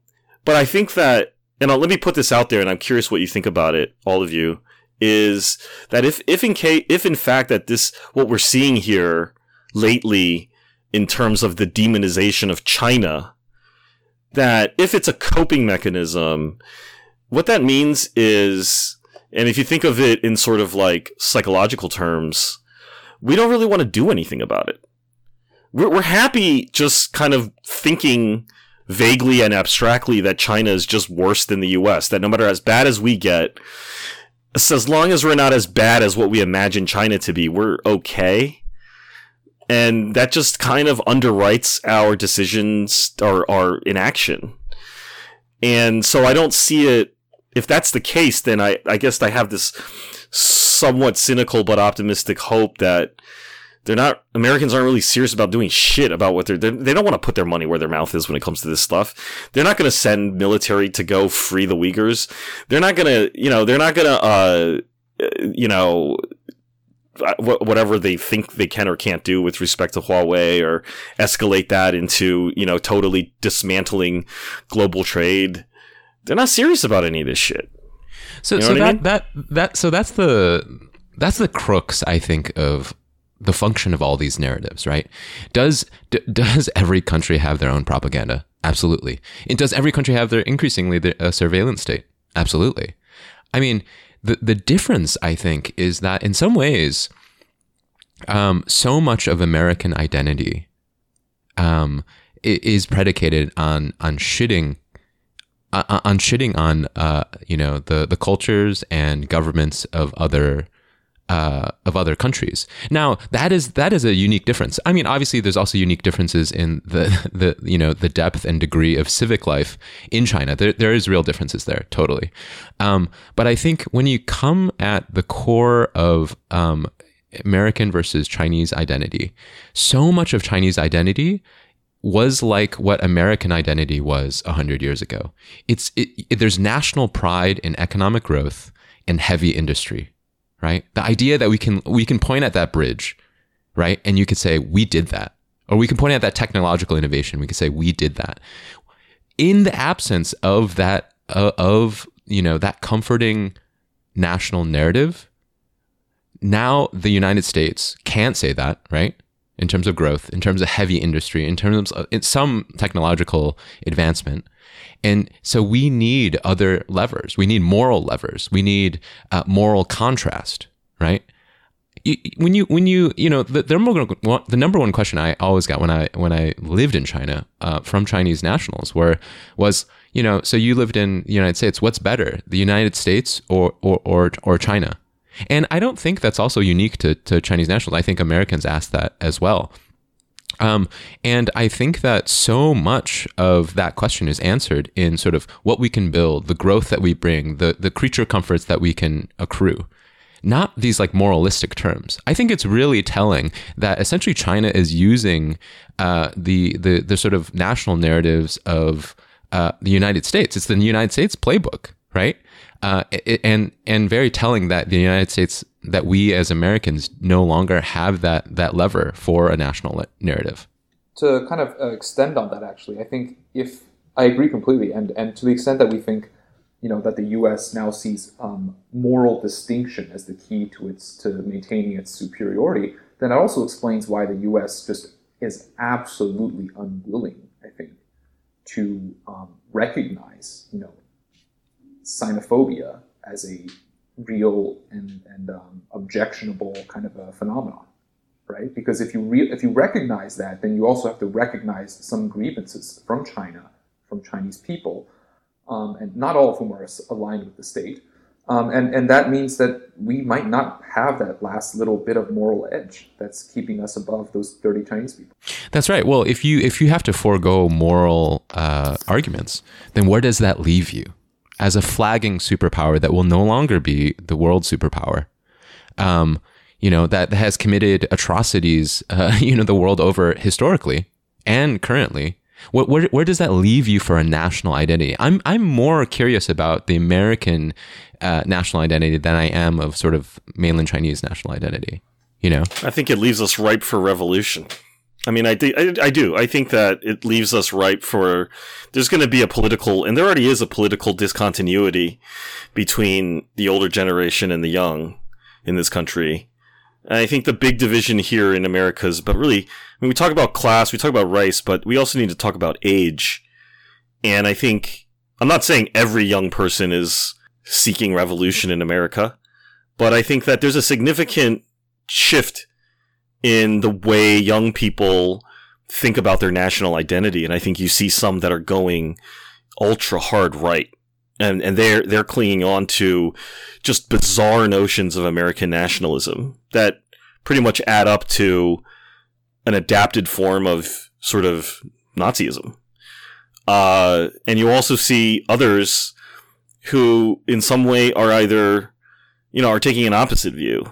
Speaker 3: but I think that, and I'll, let me put this out there, and I'm curious what you think about it, all of you, is that if, if in case, if in fact that this, what we're seeing here lately in terms of the demonization of China, that if it's a coping mechanism, what that means is and if you think of it in sort of like psychological terms, we don't really want to do anything about it. We're, we're happy just kind of thinking vaguely and abstractly that China is just worse than the US, that no matter as bad as we get, as long as we're not as bad as what we imagine China to be, we're okay. And that just kind of underwrites our decisions or our inaction. And so I don't see it if that's the case, then I, I guess I have this somewhat cynical but optimistic hope that they're not Americans aren't really serious about doing shit about what they're, they're they don't want to put their money where their mouth is when it comes to this stuff. They're not going to send military to go free the Uyghurs. They're not going to you know they're not going to uh you know whatever they think they can or can't do with respect to Huawei or escalate that into you know totally dismantling global trade they're not serious about any of this shit.
Speaker 5: So, you know so that, I mean? that that so that's the that's the crux, I think, of the function of all these narratives, right? Does d- does every country have their own propaganda? Absolutely. And does every country have their increasingly the, uh, surveillance state? Absolutely. I mean, the the difference, I think, is that in some ways, um, so much of American identity um, is predicated on on shitting uh, uh, on shitting on uh, you know the the cultures and governments of other uh, of other countries. Now that is that is a unique difference. I mean, obviously, there's also unique differences in the [LAUGHS] the you know the depth and degree of civic life in China. There there is real differences there, totally. Um, but I think when you come at the core of um, American versus Chinese identity, so much of Chinese identity was like what American identity was 100 years ago. It's it, it, there's national pride in economic growth and heavy industry, right? The idea that we can we can point at that bridge, right? And you could say we did that. Or we can point at that technological innovation. We could say we did that. In the absence of that uh, of, you know, that comforting national narrative, now the United States can't say that, right? in terms of growth, in terms of heavy industry, in terms of in some technological advancement. And so we need other levers. We need moral levers. We need uh, moral contrast, right? When you when you you know the, the number one question I always got when I when I lived in China uh, from Chinese nationals were was you know so you lived in the United States what's better the United States or or or, or China and I don't think that's also unique to, to Chinese nationals. I think Americans ask that as well. Um, and I think that so much of that question is answered in sort of what we can build, the growth that we bring, the, the creature comforts that we can accrue. Not these like moralistic terms. I think it's really telling that essentially China is using uh, the, the the sort of national narratives of uh, the United States. It's the United States playbook, right? Uh, and and very telling that the United States that we as Americans no longer have that that lever for a national narrative.
Speaker 6: to kind of uh, extend on that, actually, I think if I agree completely, and and to the extent that we think, you know, that the U.S. now sees um, moral distinction as the key to its to maintaining its superiority, then it also explains why the U.S. just is absolutely unwilling, I think, to um, recognize, you know, xenophobia as a real and and um, objectionable kind of a phenomenon right? Because if you re- if you recognize that, then you also have to recognize some grievances from China, from Chinese people, um, and not all of whom are aligned with the state. Um, and and that means that we might not have that last little bit of moral edge that's keeping us above those dirty Chinese people.
Speaker 5: That's right. Well, if you if you have to forego moral uh, arguments, then where does that leave you as a flagging superpower that will no longer be the world superpower? Um, you know that has committed atrocities, uh, [LAUGHS] you know, the world over historically and currently. Where, where, where does that leave you for a national identity? I'm I'm more curious about the American uh, national identity than I am of sort of mainland Chinese national identity. You know,
Speaker 3: I think it leaves us ripe for revolution. I mean, I, thi- I, I do. I think that it leaves us ripe for. There's going to be a political, and there already is a political discontinuity between the older generation and the young in this country. And I think the big division here in America is, but really, mean, we talk about class, we talk about race, but we also need to talk about age. And I think, I'm not saying every young person is seeking revolution in America, but I think that there's a significant shift in the way young people think about their national identity. And I think you see some that are going ultra hard right. And, and they're, they're clinging on to just bizarre notions of American nationalism that pretty much add up to an adapted form of sort of Nazism. Uh, and you also see others who, in some way, are either, you know, are taking an opposite view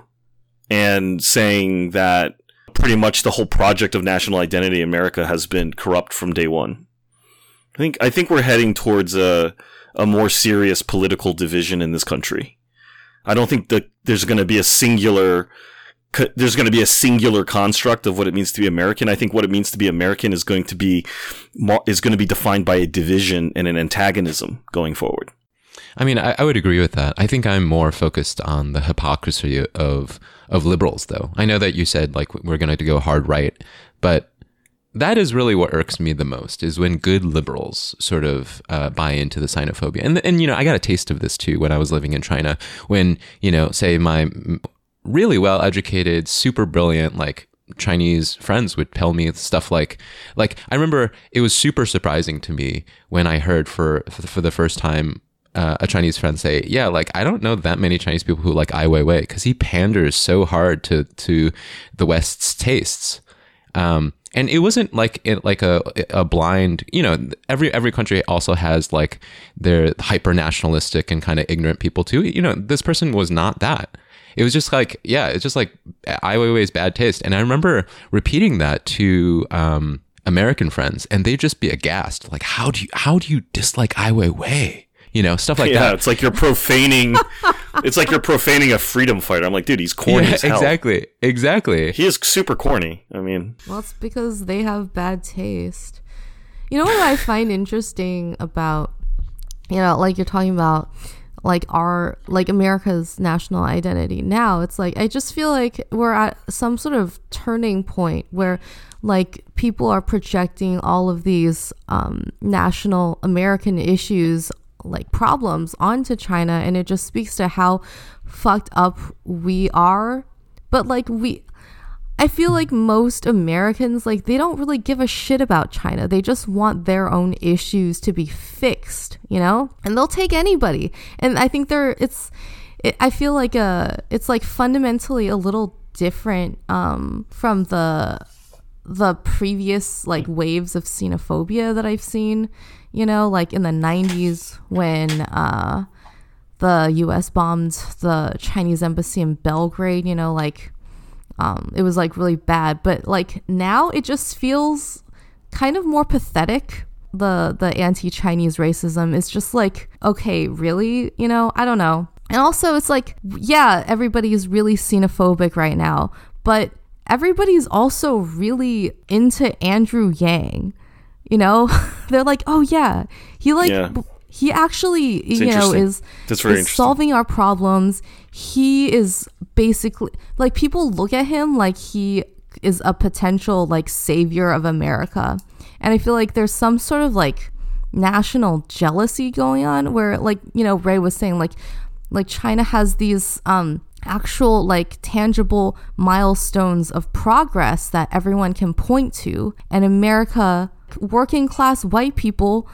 Speaker 3: and saying that pretty much the whole project of national identity in America has been corrupt from day one. I think I think we're heading towards a a more serious political division in this country. I don't think that there's going to be a singular there's going to be a singular construct of what it means to be American. I think what it means to be American is going to be is going to be defined by a division and an antagonism going forward.
Speaker 5: I mean, I, I would agree with that. I think I'm more focused on the hypocrisy of of liberals, though. I know that you said like we're going to go hard right, but that is really what irks me the most is when good liberals sort of uh, buy into the xenophobia. And and you know, I got a taste of this too when I was living in China. When you know, say my really well educated, super brilliant, like Chinese friends would tell me stuff like, like I remember it was super surprising to me when I heard for for the first time uh, a Chinese friend say, "Yeah, like I don't know that many Chinese people who like Ai Weiwei because he panders so hard to to the West's tastes." Um, and it wasn't like it, like a a blind, you know. Every every country also has like their hyper nationalistic and kind of ignorant people too. You know, this person was not that. It was just like, yeah, it's just like Ai Weiwei's bad taste. And I remember repeating that to um, American friends, and they'd just be aghast, like, how do you how do you dislike Ai Weiwei? You know, stuff like
Speaker 3: yeah,
Speaker 5: that.
Speaker 3: Yeah, it's like you're profaning. [LAUGHS] it's like you're profaning a freedom fighter. I'm like, dude, he's corny
Speaker 5: Yeah,
Speaker 3: as hell.
Speaker 5: exactly, exactly.
Speaker 3: He is super corny. I mean,
Speaker 4: Well, it's because they have bad taste. You know what I find interesting about, you know, like you're talking about like our like America's national identity now. It's like I just feel like we're at some sort of turning point where like people are projecting all of these um, national American issues like problems onto China and it just speaks to how fucked up we are. But like we I feel like most Americans like they don't really give a shit about China. They just want their own issues to be fixed, you know? And they'll take anybody. And I think they're it's it, I feel like uh it's like fundamentally a little different um from the the previous like waves of xenophobia that I've seen, you know, like in the 90s when uh the US bombed the Chinese embassy in Belgrade, you know, like um, it was like really bad. But like now it just feels kind of more pathetic. The the anti Chinese racism is just like, okay, really? You know, I don't know. And also it's like, yeah, everybody's really xenophobic right now, but everybody's also really into Andrew Yang. You know? [LAUGHS] They're like, oh yeah, he like
Speaker 3: Yeah.
Speaker 4: he actually
Speaker 3: It's
Speaker 4: you know is
Speaker 3: That's very
Speaker 4: is solving our problems. He is basically like people look at him like he is a potential like savior of America. And I feel like there's some sort of like national jealousy going on where like, you know, Ray was saying like like China has these um actual like tangible milestones of progress that everyone can point to and America working class white people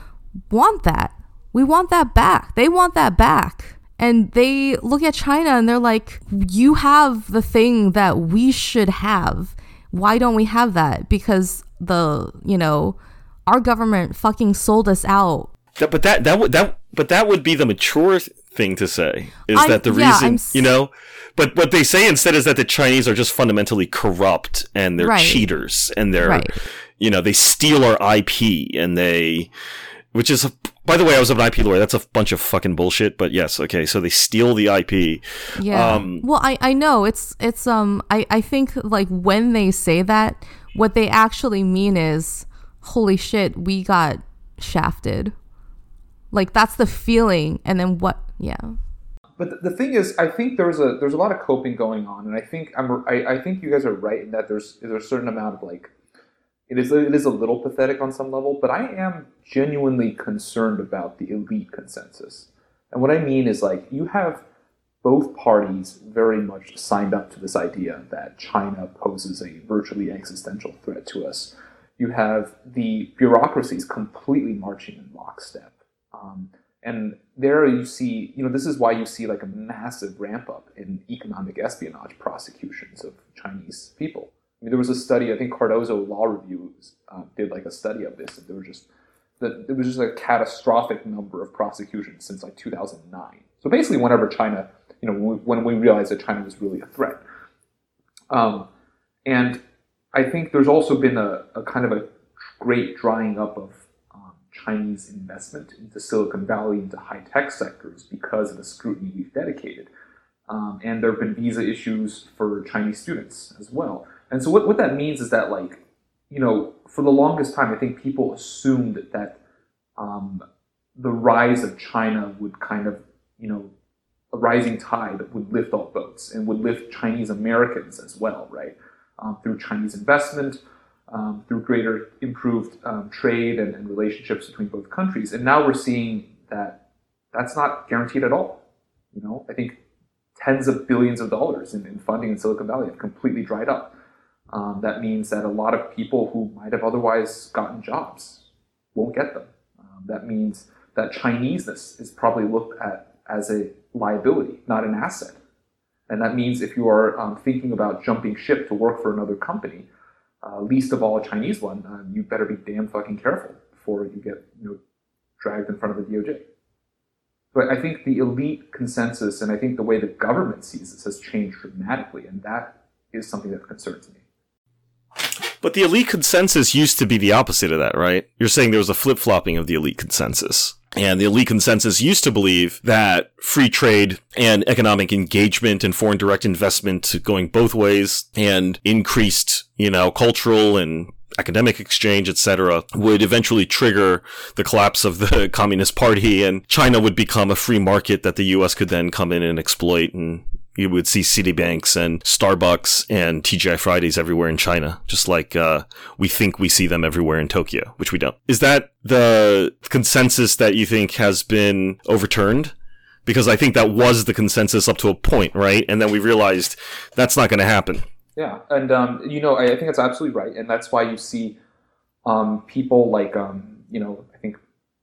Speaker 4: want that. We want that back. They want that back. And they look at China and they're like, you have the thing that we should have. Why don't we have that? Because the, you know, our government fucking sold us out.
Speaker 3: But that that would that but that would be the mature thing to say is
Speaker 4: I'm-
Speaker 3: that the
Speaker 4: yeah,
Speaker 3: reason
Speaker 4: s-
Speaker 3: you know but what they say instead is that the Chinese are just fundamentally corrupt and they're
Speaker 4: Right.
Speaker 3: cheaters and they're
Speaker 4: Right.
Speaker 3: You know they steal our IP and they which is a, by the way I was an IP lawyer that's a bunch of fucking bullshit but yes okay so they steal the IP
Speaker 4: Yeah.
Speaker 3: Um,
Speaker 4: well, I, I know it's it's um I, I think like when they say that, what they actually mean is, holy shit, we got shafted. Like that's the feeling, and then what? Yeah.
Speaker 6: But the, the thing is, I think there's a there's a lot of coping going on, and I think I'm I, I think you guys are right in that there's there's a certain amount of like it is it is a little pathetic on some level, but I am genuinely concerned about the elite consensus, and what I mean is like you have both parties very much signed up to this idea that China poses a virtually existential threat to us. You have the bureaucracies completely marching in lockstep. Um, and there you see, you know, this is why you see like a massive ramp up in economic espionage prosecutions of Chinese people. I mean, there was a study, I think Cardozo Law Review uh, did like a study of this, and there were just that it was just a catastrophic number of prosecutions since like 2009. So basically, whenever China, you know, when we, when we realized that China was really a threat, um, and I think there's also been a, a kind of a great drying up of um, Chinese investment into Silicon Valley, into high tech sectors because of the scrutiny we've dedicated. Um, and there have been visa issues for Chinese students as well. And so what, what that means is that, like, you know, for the longest time, I think people assumed that um, the rise of China would kind of, you know, a rising tide would lift all boats and would lift Chinese Americans as well, right? Um, through Chinese investment, um, through greater improved um, trade and, and relationships between both countries. And now we're seeing that that's not guaranteed at all. You know, I think tens of billions of dollars in, in funding in Silicon Valley have completely dried up. Um, that means that a lot of people who might have otherwise gotten jobs won't get them. Um, that means that Chineseness is probably looked at as a liability, not an asset. And that means if you are um, thinking about jumping ship to work for another company, uh, least of all a Chinese one, uh, you better be damn fucking careful before you get you know, dragged in front of the DOJ. But I think the elite consensus and I think the way the government sees this has changed dramatically, and that is something that concerns me.
Speaker 3: But the elite consensus used to be the opposite of that, right? You're saying there was a flip flopping of the elite consensus. And the elite consensus used to believe that free trade and economic engagement and foreign direct investment going both ways and increased, you know, cultural and academic exchange, etc., would eventually trigger the collapse of the [LAUGHS] Communist Party, and China would become a free market that the U.S. could then come in and exploit and you would see Citibanks and Starbucks and TGI Fridays everywhere in China, just like uh, we think we see them everywhere in Tokyo, which we don't. Is that the consensus that you think has been overturned? Because I think that was the consensus up to a point, right? And then we realized that's not going to happen.
Speaker 6: Yeah, and um, you know, I, I think that's absolutely right, and that's why you see um, people like um, you know,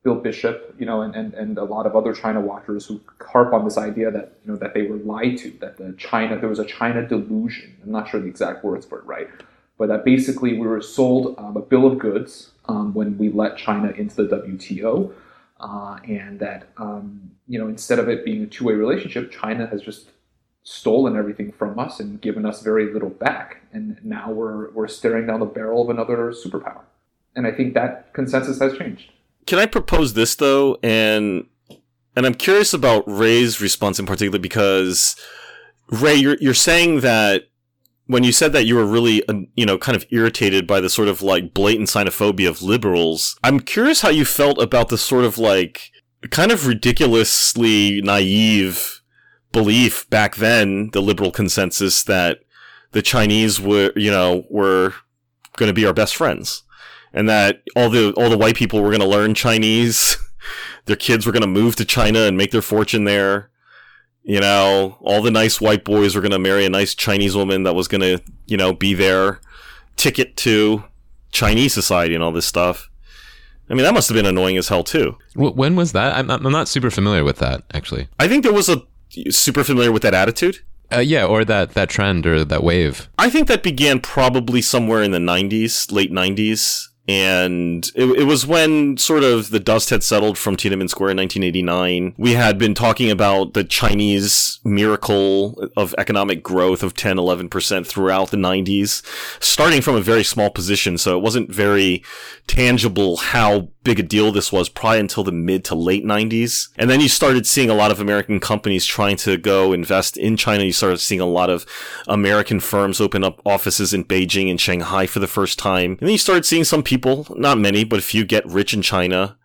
Speaker 6: Bill Bishop, you know, and, and, and a lot of other China watchers who harp on this idea that you know that they were lied to, that the China there was a China delusion. I'm not sure the exact words for it, right? But that basically we were sold um, a bill of goods um, when we let China into the WTO, uh, and that um, you know instead of it being a two-way relationship, China has just stolen everything from us and given us very little back, and now we're we're staring down the barrel of another superpower. And I think that consensus has changed.
Speaker 3: Can I propose this though, and and I'm curious about Ray's response in particular because Ray, you're you're saying that when you said that you were really, uh, you know, kind of irritated by the sort of like blatant xenophobia of liberals, I'm curious how you felt about the sort of like kind of ridiculously naive belief back then, the liberal consensus that the Chinese were, you know, were going to be our best friends and that all the all the white people were going to learn Chinese. [LAUGHS] their kids were going to move to China and make their fortune there. You know, all the nice white boys were going to marry a nice Chinese woman that was going to, you know, be their ticket to Chinese society and all this stuff. I mean, that must have been annoying as hell too.
Speaker 5: When was that? I'm not, I'm not super familiar with that actually.
Speaker 3: I think there was a super familiar with that attitude.
Speaker 5: Uh, yeah, or that that trend or that wave.
Speaker 3: I think that began probably somewhere in the 90s, late 90s and it, it, was when sort of the dust had settled from Tiananmen Square in 1989. We had been talking about the Chinese miracle of economic growth of 10, 11% throughout the 90s, starting from a very small position. So it wasn't very tangible how big a deal this was probably until the mid to late 90s. And then you started seeing a lot of American companies trying to go invest in China. You started seeing a lot of American firms open up offices in Beijing and Shanghai for the first time. And then you started seeing some people, not many, but a few get rich in China.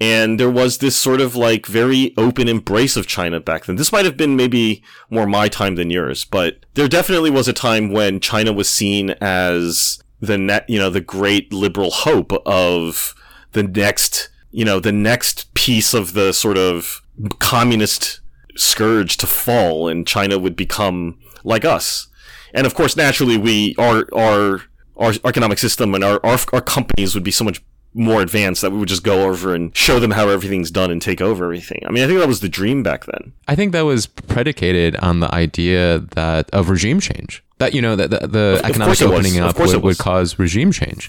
Speaker 3: And there was this sort of like very open embrace of China back then. This might have been maybe more my time than yours, but there definitely was a time when China was seen as the net, you know, the great liberal hope of the next, you know, the next piece of the sort of communist scourge to fall and China would become like us. And of course, naturally, we, our, our, our economic system and our, our, our companies would be so much more advanced that we would just go over and show them how everything's done and take over everything. I mean, I think that was the dream back then.
Speaker 5: I think that was predicated on the idea that of regime change. That you know that the, the
Speaker 3: Of- of
Speaker 5: economic
Speaker 3: was.
Speaker 5: opening up would, would cause regime change,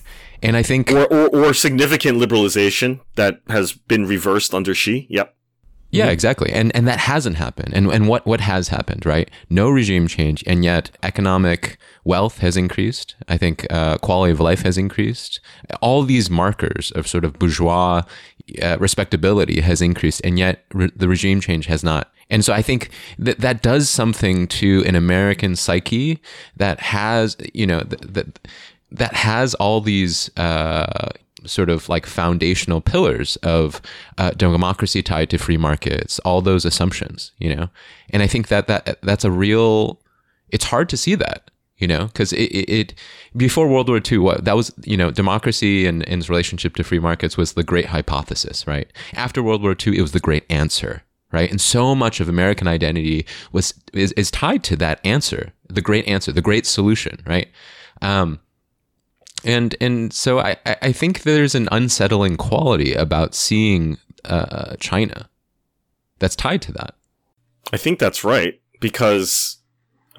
Speaker 5: and I think
Speaker 3: Or, or, or significant liberalization that has been reversed under Xi. Yep.
Speaker 5: Yeah, exactly. And and that hasn't happened. And and what what has happened, right? No regime change, and yet economic wealth has increased. I think uh, quality of life has increased. All these markers of sort of bourgeois uh, respectability has increased, and yet re- the regime change has not. And so I think that that does something to an American psyche that has, you know, that that, that has all these uh, sort of like foundational pillars of uh, democracy tied to free markets, all those assumptions, you know. And I think that that that's a real. It's hard to see that, you know, because it, it, it before World War II, what that was, you know, democracy and, and its relationship to free markets was the great hypothesis, right? After World War II, it was the great answer. Right. And so much of American identity was is, is tied to that answer, the great answer, the great solution, right? Um, and and so I, I think there's an unsettling quality about seeing uh, China that's tied to that.
Speaker 3: I think that's right because,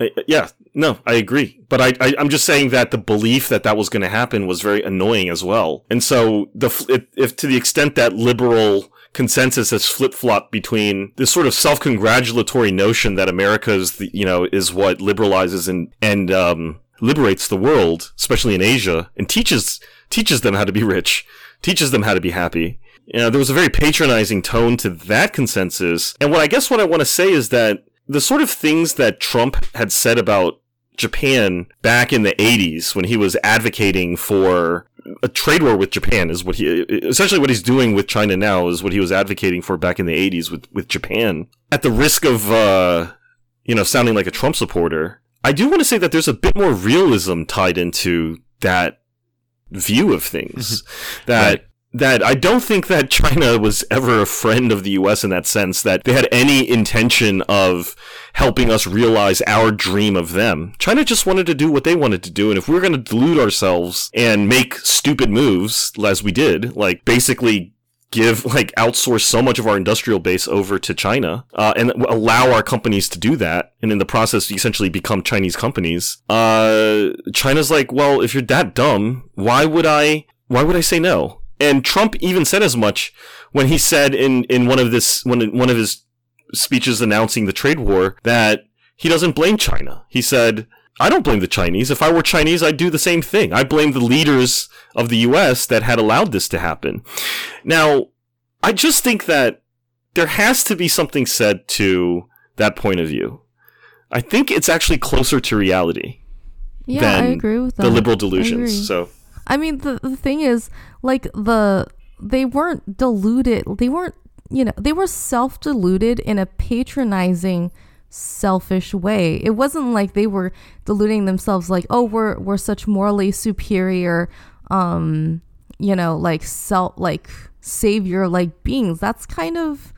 Speaker 3: I- yeah, no, I agree. But I, I, I'm just saying that the belief that that was going to happen was very annoying as well. And so the if, if to the extent that liberal consensus has flip flopped between this sort of self congratulatory notion that America is the, you know is what liberalizes and and um, liberates the world, especially in Asia, and teaches teaches them how to be rich, teaches them how to be happy. You know, there was a very patronizing tone to that consensus. And what I guess what I want to say is that the sort of things that Trump had said about Japan back in the 80s when he was advocating for a trade war with Japan is what he essentially what he's doing with China now is what he was advocating for back in the 80s with with Japan. At the risk of uh you know sounding like a Trump supporter I do want to say that there's a bit more realism tied into that view of things. That
Speaker 5: Right.
Speaker 3: That I don't think that China was ever a friend of the US in that sense that they had any intention of helping us realize our dream of them. China just wanted to do what they wanted to do and if we were going to delude ourselves and make stupid moves as we did, like basically give like outsource so much of our industrial base over to China uh, and allow our companies to do that and in the process essentially become Chinese companies uh, China's like well if you're that dumb why would I why would I say no and Trump even said as much when he said in in one of this one one of his speeches announcing the trade war that he doesn't blame China he said I don't blame the Chinese. If I were Chinese, I'd do the same thing. I blame the leaders of the US that had allowed this to happen. Now, I just think that there has to be something said to that point of view. I think it's actually closer to reality
Speaker 4: Yeah,
Speaker 3: than
Speaker 4: I agree with that.
Speaker 3: the liberal delusions. So,
Speaker 4: I mean, the, the thing is, like the they weren't deluded. They weren't, you know, they were self deluded in a patronizing, selfish way. It wasn't like they were deluding themselves, like, oh, we're we're such morally superior, um, you know, like self, like savior, like beings. That's kind of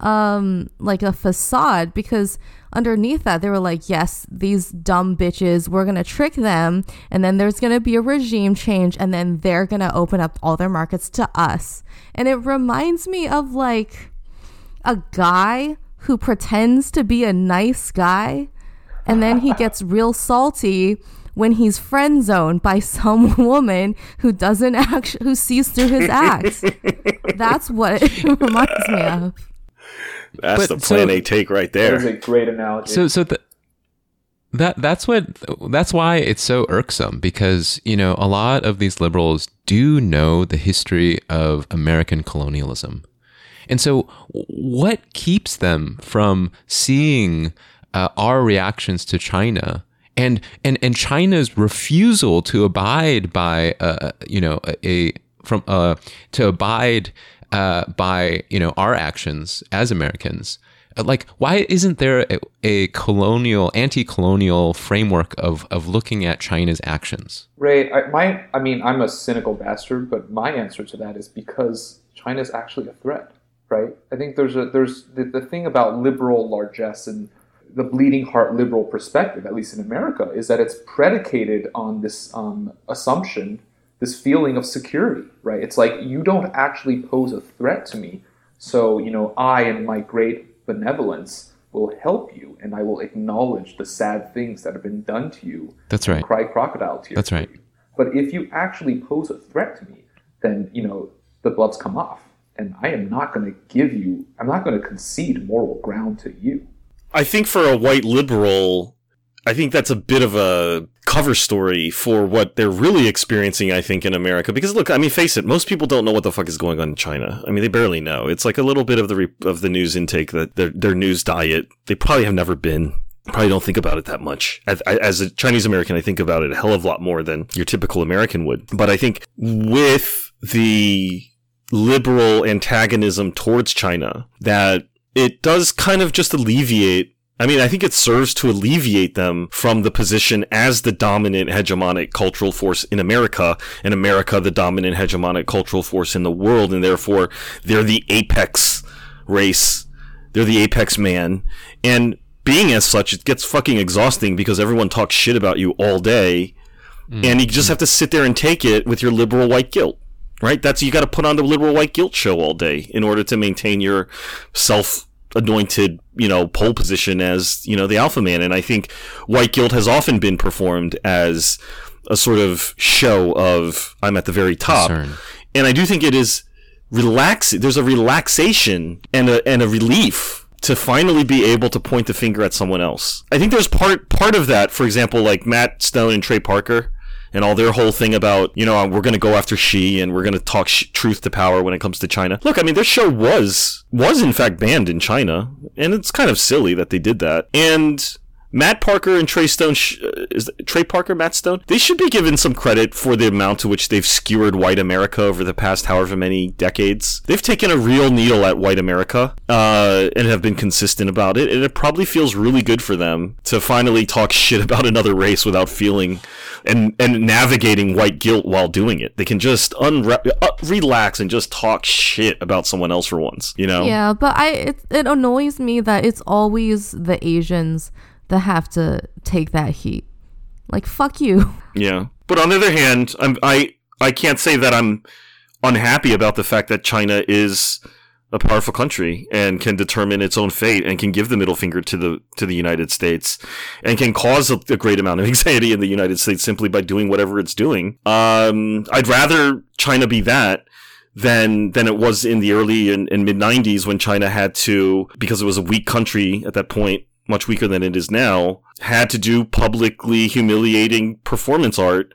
Speaker 4: um like a facade because underneath that they were like yes these dumb bitches we're gonna trick them and then there's gonna be a regime change and then they're gonna open up all their markets to us. And it reminds me of like a guy who pretends to be a nice guy and then he gets [LAUGHS] real salty when he's friend zoned by [LAUGHS] some woman who doesn't actually who sees through his acts. [LAUGHS] That's what it reminds me of
Speaker 3: that's
Speaker 5: But
Speaker 3: the plan
Speaker 5: so-
Speaker 3: A take right there.
Speaker 6: That is
Speaker 3: there.
Speaker 6: a great analogy.
Speaker 5: So so th- that that's what that's why it's so irksome because you know a lot of these liberals do know the history of American colonialism. And so what keeps them from seeing uh, our reactions to China and and and China's refusal to abide by uh, you know a, a from uh to abide uh by you know our actions as Americans Uh, like why isn't there a, a colonial anti-colonial framework of of looking at China's actions
Speaker 6: Right. I, my, I mean, I'm a cynical bastard, but my answer to that is because China is actually a threat, right? I think there's a there's the, the thing about liberal largesse and the bleeding heart liberal perspective, at least in America, is that it's predicated on this um, assumption, this feeling of security, right? It's like you don't actually pose a threat to me, so you know I and my great benevolence will help you, and I will acknowledge the sad things that have been done to you
Speaker 5: That's right.
Speaker 6: cry crocodile tears.
Speaker 5: That's right.
Speaker 6: you. But if you actually pose a threat to me, then you know the gloves come off, and I am not going to give you. I'm not going to concede moral ground to you.
Speaker 3: I think for a white liberal, I think that's a bit of a cover story for what they're really experiencing, I think, in America. Because look, I mean, face it, most people don't know what the fuck is going on in China. I mean, they barely know. It's like a little bit of the re- of the news intake that their their news diet. They probably have never been. Probably don't think about it that much. As, as a Chinese American, I think about it a hell of a lot more than your typical American would. But I think with the liberal antagonism towards China, that it does kind of just alleviate I mean, I think it serves to alleviate them from the position as the dominant hegemonic cultural force in America, and America the dominant hegemonic cultural force in the world, and therefore they're the apex race. They're the apex man. And being as such, it gets fucking exhausting because everyone talks shit about you all day, mm. and you just have to sit there and take it with your liberal white guilt. Right? That's you got to put on the liberal white guilt show all day in order to maintain your self anointed, you know, pole position as, you know, the alpha man. And I think white guilt has often been performed as a sort of show of I'm at the very top.
Speaker 5: Concern.
Speaker 3: And I do think it is relax there's a relaxation and a and a relief to finally be able to point the finger at someone else. I think there's part part of that, for example, like Matt Stone and Trey Parker and all their whole thing about, you know, we're going to go after Xi and we're going to talk sh- truth to power when it comes to China. Look, I mean, their show was was in fact banned in China, and it's kind of silly that they did that. And Matt Parker and Trey Stone, sh- uh, is Trey Parker, Matt Stone, they should be given some credit for the amount to which they've skewered white America over the past however many decades. They've taken a real needle at white America uh, and have been consistent about it, and it probably feels really good for them to finally talk [LAUGHS] shit about another race without feeling and and navigating white guilt while doing it. They can just unre- uh, relax and just talk shit about someone else for once, you know?
Speaker 4: Yeah, but I it, it annoys me that it's always the Asians that have to take that heat. Like fuck you. [LAUGHS]
Speaker 3: Yeah, but on the other hand, I'm I I can't say that I'm unhappy about the fact that China is a powerful country and can determine its own fate and can give the middle finger to the to the United States and can cause a, a great amount of [LAUGHS] anxiety in the United States simply by doing whatever it's doing. Um, I'd rather China be that than than it was in the early and, and mid 90s when China had to because it was a weak country at that point much weaker than it is now, had to do publicly humiliating performance art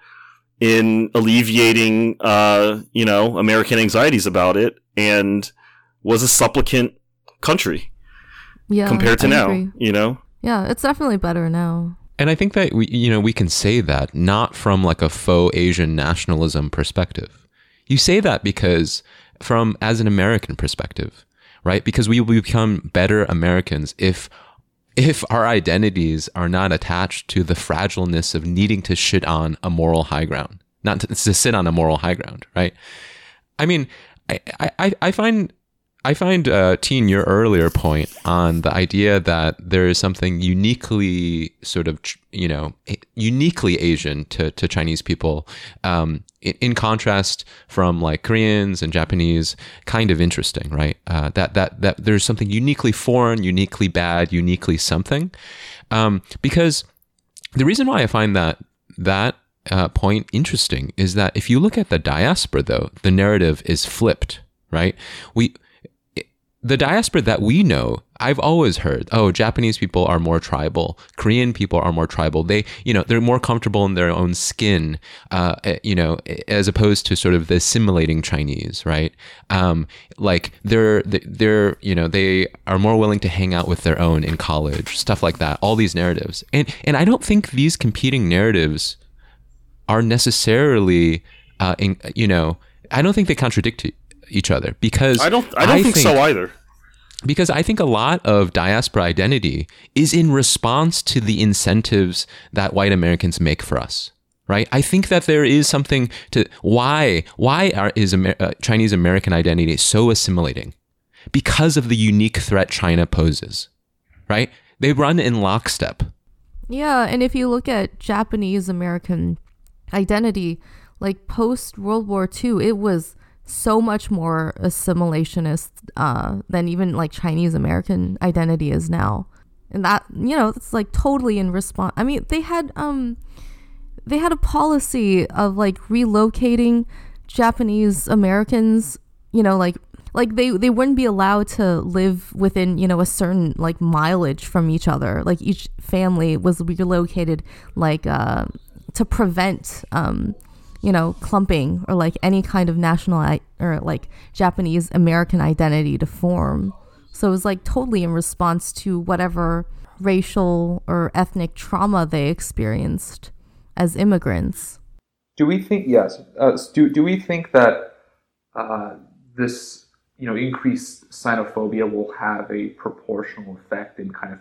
Speaker 3: in alleviating, uh, you know, American anxieties about it, and was a supplicant country
Speaker 4: Yeah.
Speaker 3: compared to
Speaker 4: I
Speaker 3: now.
Speaker 4: agree.
Speaker 3: You know,
Speaker 4: Yeah, it's definitely better now.
Speaker 5: And I think that we, you know, we can say that not from like a faux Asian nationalism perspective. You say that because from as an American perspective, right? Because we will become better Americans if if our identities are not attached to the fragileness of needing to shit on a moral high ground, not to, to sit on a moral high ground, right? I mean, I, I, I find I find uh, Teen your earlier point on the idea that there is something uniquely sort of you know uniquely Asian to, to Chinese people, um, in, in contrast from like Koreans and Japanese, kind of interesting, right? Uh, that that that there's something uniquely foreign, uniquely bad, uniquely something, um, because the reason why I find that that uh, point interesting is that if you look at the diaspora, though, the narrative is flipped, right? We the diaspora that we know, I've always heard, oh, Japanese people are more tribal, Korean people are more tribal. They, you know, they're more comfortable in their own skin, uh, eh, you know, as opposed to sort of the assimilating Chinese, right? Um, like they're, they're, you know, they are more willing to hang out with their own in college, stuff like that. All these narratives, and and I don't think these competing narratives are necessarily, uh, in, you know, I don't think they contradict each other because
Speaker 3: I don't I don't think, so either.
Speaker 5: because I think a lot of diaspora identity is in response to the incentives that white Americans make for us. Right? I think that there is something to why why are, is Amer- uh, Chinese American identity so assimilating? Because of the unique threat China poses. Right? They run in lockstep.
Speaker 4: Yeah, and if you look at Japanese American identity, like post World War II, it was so much more assimilationist uh, than even like Chinese American identity is now. And that, you know, it's like totally in response. I mean, they had um they had a policy of like relocating Japanese Americans, you know, like like they they wouldn't be allowed to live within you know a certain like mileage from each other like each family was relocated like uh to prevent um you know clumping or like any kind of national I- or like japanese american identity to form so it was like totally in response to whatever racial or ethnic trauma they experienced as immigrants
Speaker 6: Do we think yes? Uh, do do we think that uh, this you know increased xenophobia will have a proportional effect in kind of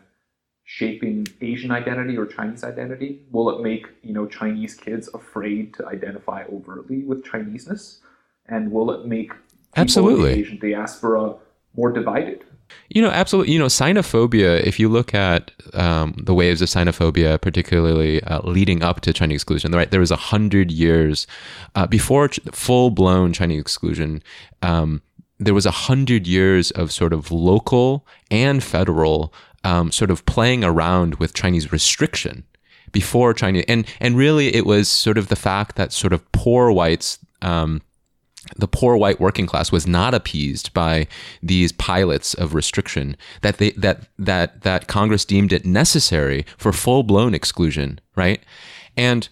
Speaker 6: shaping Asian identity or Chinese identity? Will it make you know Chinese kids afraid to identify overtly with Chineseness, and will it make
Speaker 5: Absolutely.
Speaker 6: the Asian diaspora more divided?
Speaker 5: You know, absolutely. You know, xenophobia, if you look at um, the waves of xenophobia, particularly uh, leading up to Chinese exclusion, right? There was a hundred years uh, before ch- full blown Chinese exclusion. Um, there was a hundred years of sort of local and federal um, sort of playing around with Chinese restriction before China, and and really it was sort of the fact that sort of poor whites. Um, the poor white working class was not appeased by these pilots of restriction that they that that that Congress deemed it necessary for full blown exclusion, right? And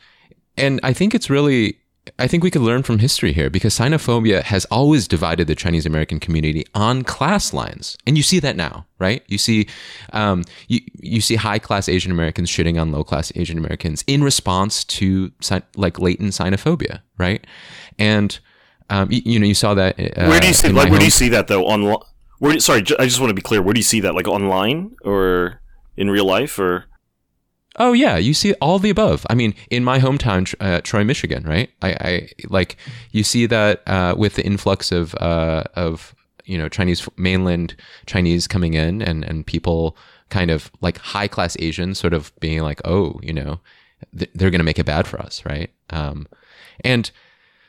Speaker 5: and I think it's really I think we could learn from history here because xenophobia has always divided the Chinese American community on class lines, and you see that now, right? You see, um, you you see high class Asian Americans shitting on low class Asian Americans in response to like latent xenophobia, right? And um, you, you know, you saw that. Uh,
Speaker 3: where do you see like where do you see that though online? Where sorry, I just want to be clear. Where do you see that? Like online or in real life or?
Speaker 5: Oh yeah, you see all the above. I mean, in my hometown, uh, Troy, Michigan, right? I, I like you see that uh, with the influx of uh, of you know Chinese mainland Chinese coming in, and and people kind of like high class Asians sort of being like, oh, you know, th- they're going to make it bad for us, right? Um, and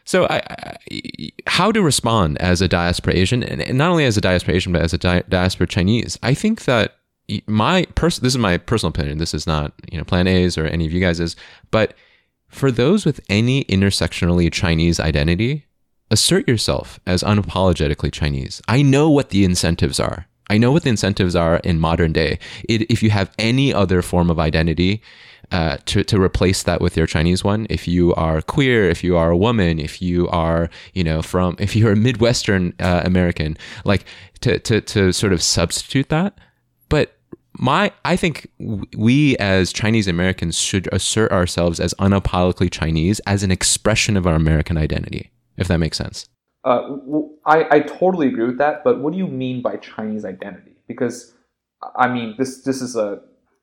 Speaker 5: so, I, I, how to respond as a diaspora Asian, and not only as a diaspora Asian, but as a di- diaspora Chinese? I think that my person, this is my personal opinion. This is not you know Plan A's or any of you guys's, but for those with any intersectionally Chinese identity, assert yourself as unapologetically Chinese. I know what the incentives are. I know what the incentives are in modern day. It, if you have any other form of identity, uh, to, to replace that with your Chinese one. If you are queer, if you are a woman, if you are, you know, from, if you're a Midwestern uh, American, like to, to, to sort of substitute that. But my, I think we as Chinese Americans should assert ourselves as unapologetically Chinese as an expression of our American identity, if that makes sense.
Speaker 6: Uh, I, I totally agree with that, but what do you mean by Chinese identity? Because I mean, this this is a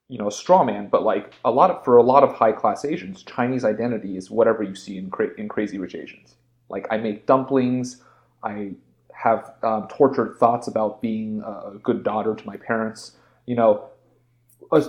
Speaker 6: you know straw man, but like a lot of for a lot of high class Asians, Chinese identity is whatever you see in cra- in Crazy Rich Asians. Like I make dumplings, I have um, tortured thoughts about being a good daughter to my parents. You know,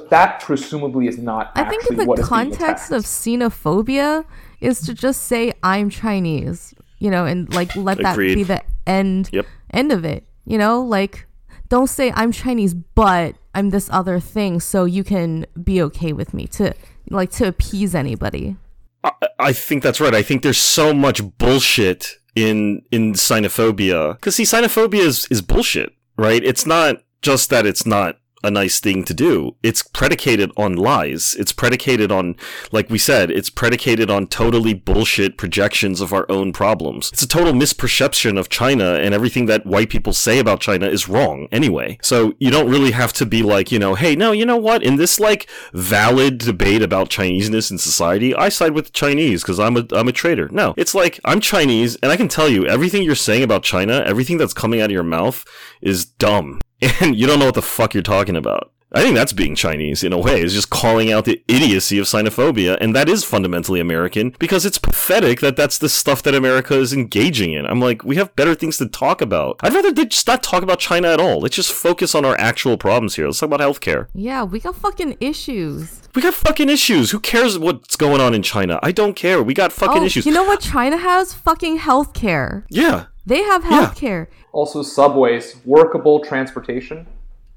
Speaker 6: that presumably is not.
Speaker 4: I think in the
Speaker 6: what is
Speaker 4: context of xenophobia is to just say I'm Chinese, you know, and like let that be the end
Speaker 3: Yep.
Speaker 4: end of it. You know, like don't say I'm Chinese but I'm this other thing so you can be okay with me to like to appease anybody.
Speaker 3: I, I think that's right. I think there's so much bullshit in in xenophobia because see, xenophobia is is bullshit, right? It's not just that it's not a nice thing to do. It's predicated on lies. It's predicated on, like we said, it's predicated on totally bullshit projections of our own problems. It's a total misperception of China and everything that white people say about China is wrong anyway. So you don't really have to be like, you know, hey, no, you know what? In this like valid debate about Chineseness in society, I side with the Chinese because I'm a I'm a traitor. No, it's like I'm Chinese and I can tell you everything you're saying about China, everything that's coming out of your mouth is dumb and you don't know what the fuck you're talking about. I think that's being Chinese in a way, is just calling out the idiocy of xenophobia, and that is fundamentally American because it's pathetic that that's the stuff that America is engaging in. I'm like, we have better things to talk about. I'd rather they just not talk about China at all. Let's just focus on our actual problems here. Let's talk about healthcare.
Speaker 4: Yeah, we got fucking issues.
Speaker 3: We got fucking issues. Who cares what's going on in China? I don't care. We got fucking
Speaker 4: oh,
Speaker 3: issues.
Speaker 4: you know what China has? Fucking healthcare.
Speaker 3: yeah.
Speaker 4: They have
Speaker 3: Yeah.
Speaker 4: healthcare.
Speaker 6: Also, subways, workable transportation,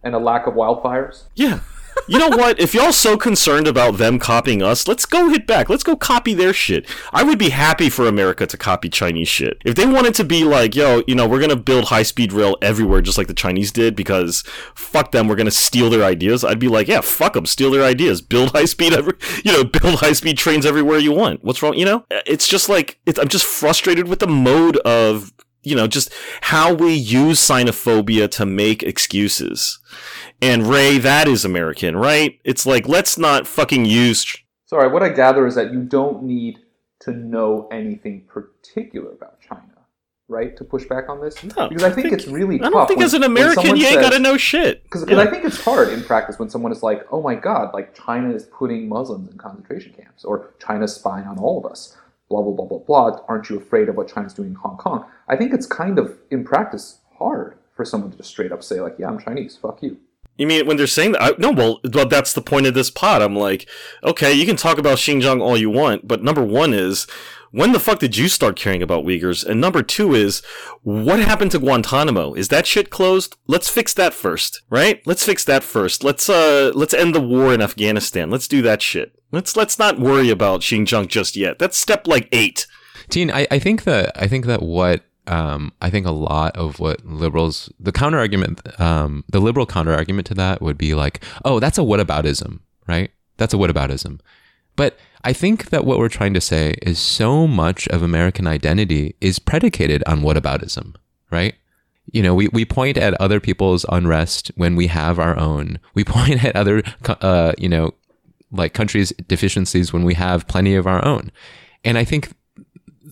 Speaker 6: and a lack of wildfires.
Speaker 3: Yeah. You know what? If y'all so concerned about them copying us, let's go hit back. Let's go copy their shit. I would be happy for America to copy Chinese shit. If they wanted to be like, yo, you know, we're gonna build high speed rail everywhere just like the Chinese did because fuck them, we're gonna steal their ideas. I'd be like, yeah, fuck them, steal their ideas, build [LAUGHS] high speed every, you know, build high speed trains everywhere you want. What's wrong? You know, it's just like it's, I'm just frustrated with the mode of you know, just how we use xenophobia to make excuses. And Ray, that is American, right? It's like, let's not fucking use.
Speaker 6: Sorry, what I gather is that you don't need to know anything particular about China, right, to push back on this?
Speaker 3: No,
Speaker 6: because I think, it's really
Speaker 3: I don't think
Speaker 6: when-
Speaker 3: as an American, you ain't
Speaker 6: says-
Speaker 3: gotta know shit.
Speaker 6: Because
Speaker 3: Yeah.
Speaker 6: I think it's hard in practice when someone is like, oh my god, like China is putting Muslims in concentration camps, or China's spying on all of us, blah, blah, blah, blah, blah. Aren't you afraid of what China's doing in Hong Kong? I think it's kind of, in practice, hard for someone to just straight up say, like, yeah, I'm Chinese, fuck you.
Speaker 3: You mean when they're saying that? I, no, well, well, that's the point of this pod. I'm like, okay, you can talk about Xinjiang all you want, but number one is, when the fuck did you start caring about Uyghurs? And number two is, what happened to Guantanamo? Is that shit closed? Let's fix that first, right? Let's fix that first. Let's uh, let's end the war in Afghanistan. Let's do that shit. Let's let's not worry about Xinjiang just yet. That's step like eight.
Speaker 5: Teen, I, I think that I think that what um, I think a lot of what liberals the counter argument um, the liberal counter argument to that would be like, oh, that's a whataboutism, right? That's a whataboutism. But I think that what we're trying to say is so much of American identity is predicated on whataboutism, right? You know, we, we point at other people's unrest when we have our own. We [LAUGHS] point at other, uh, you know, like countries' deficiencies when we have plenty of our own. And I think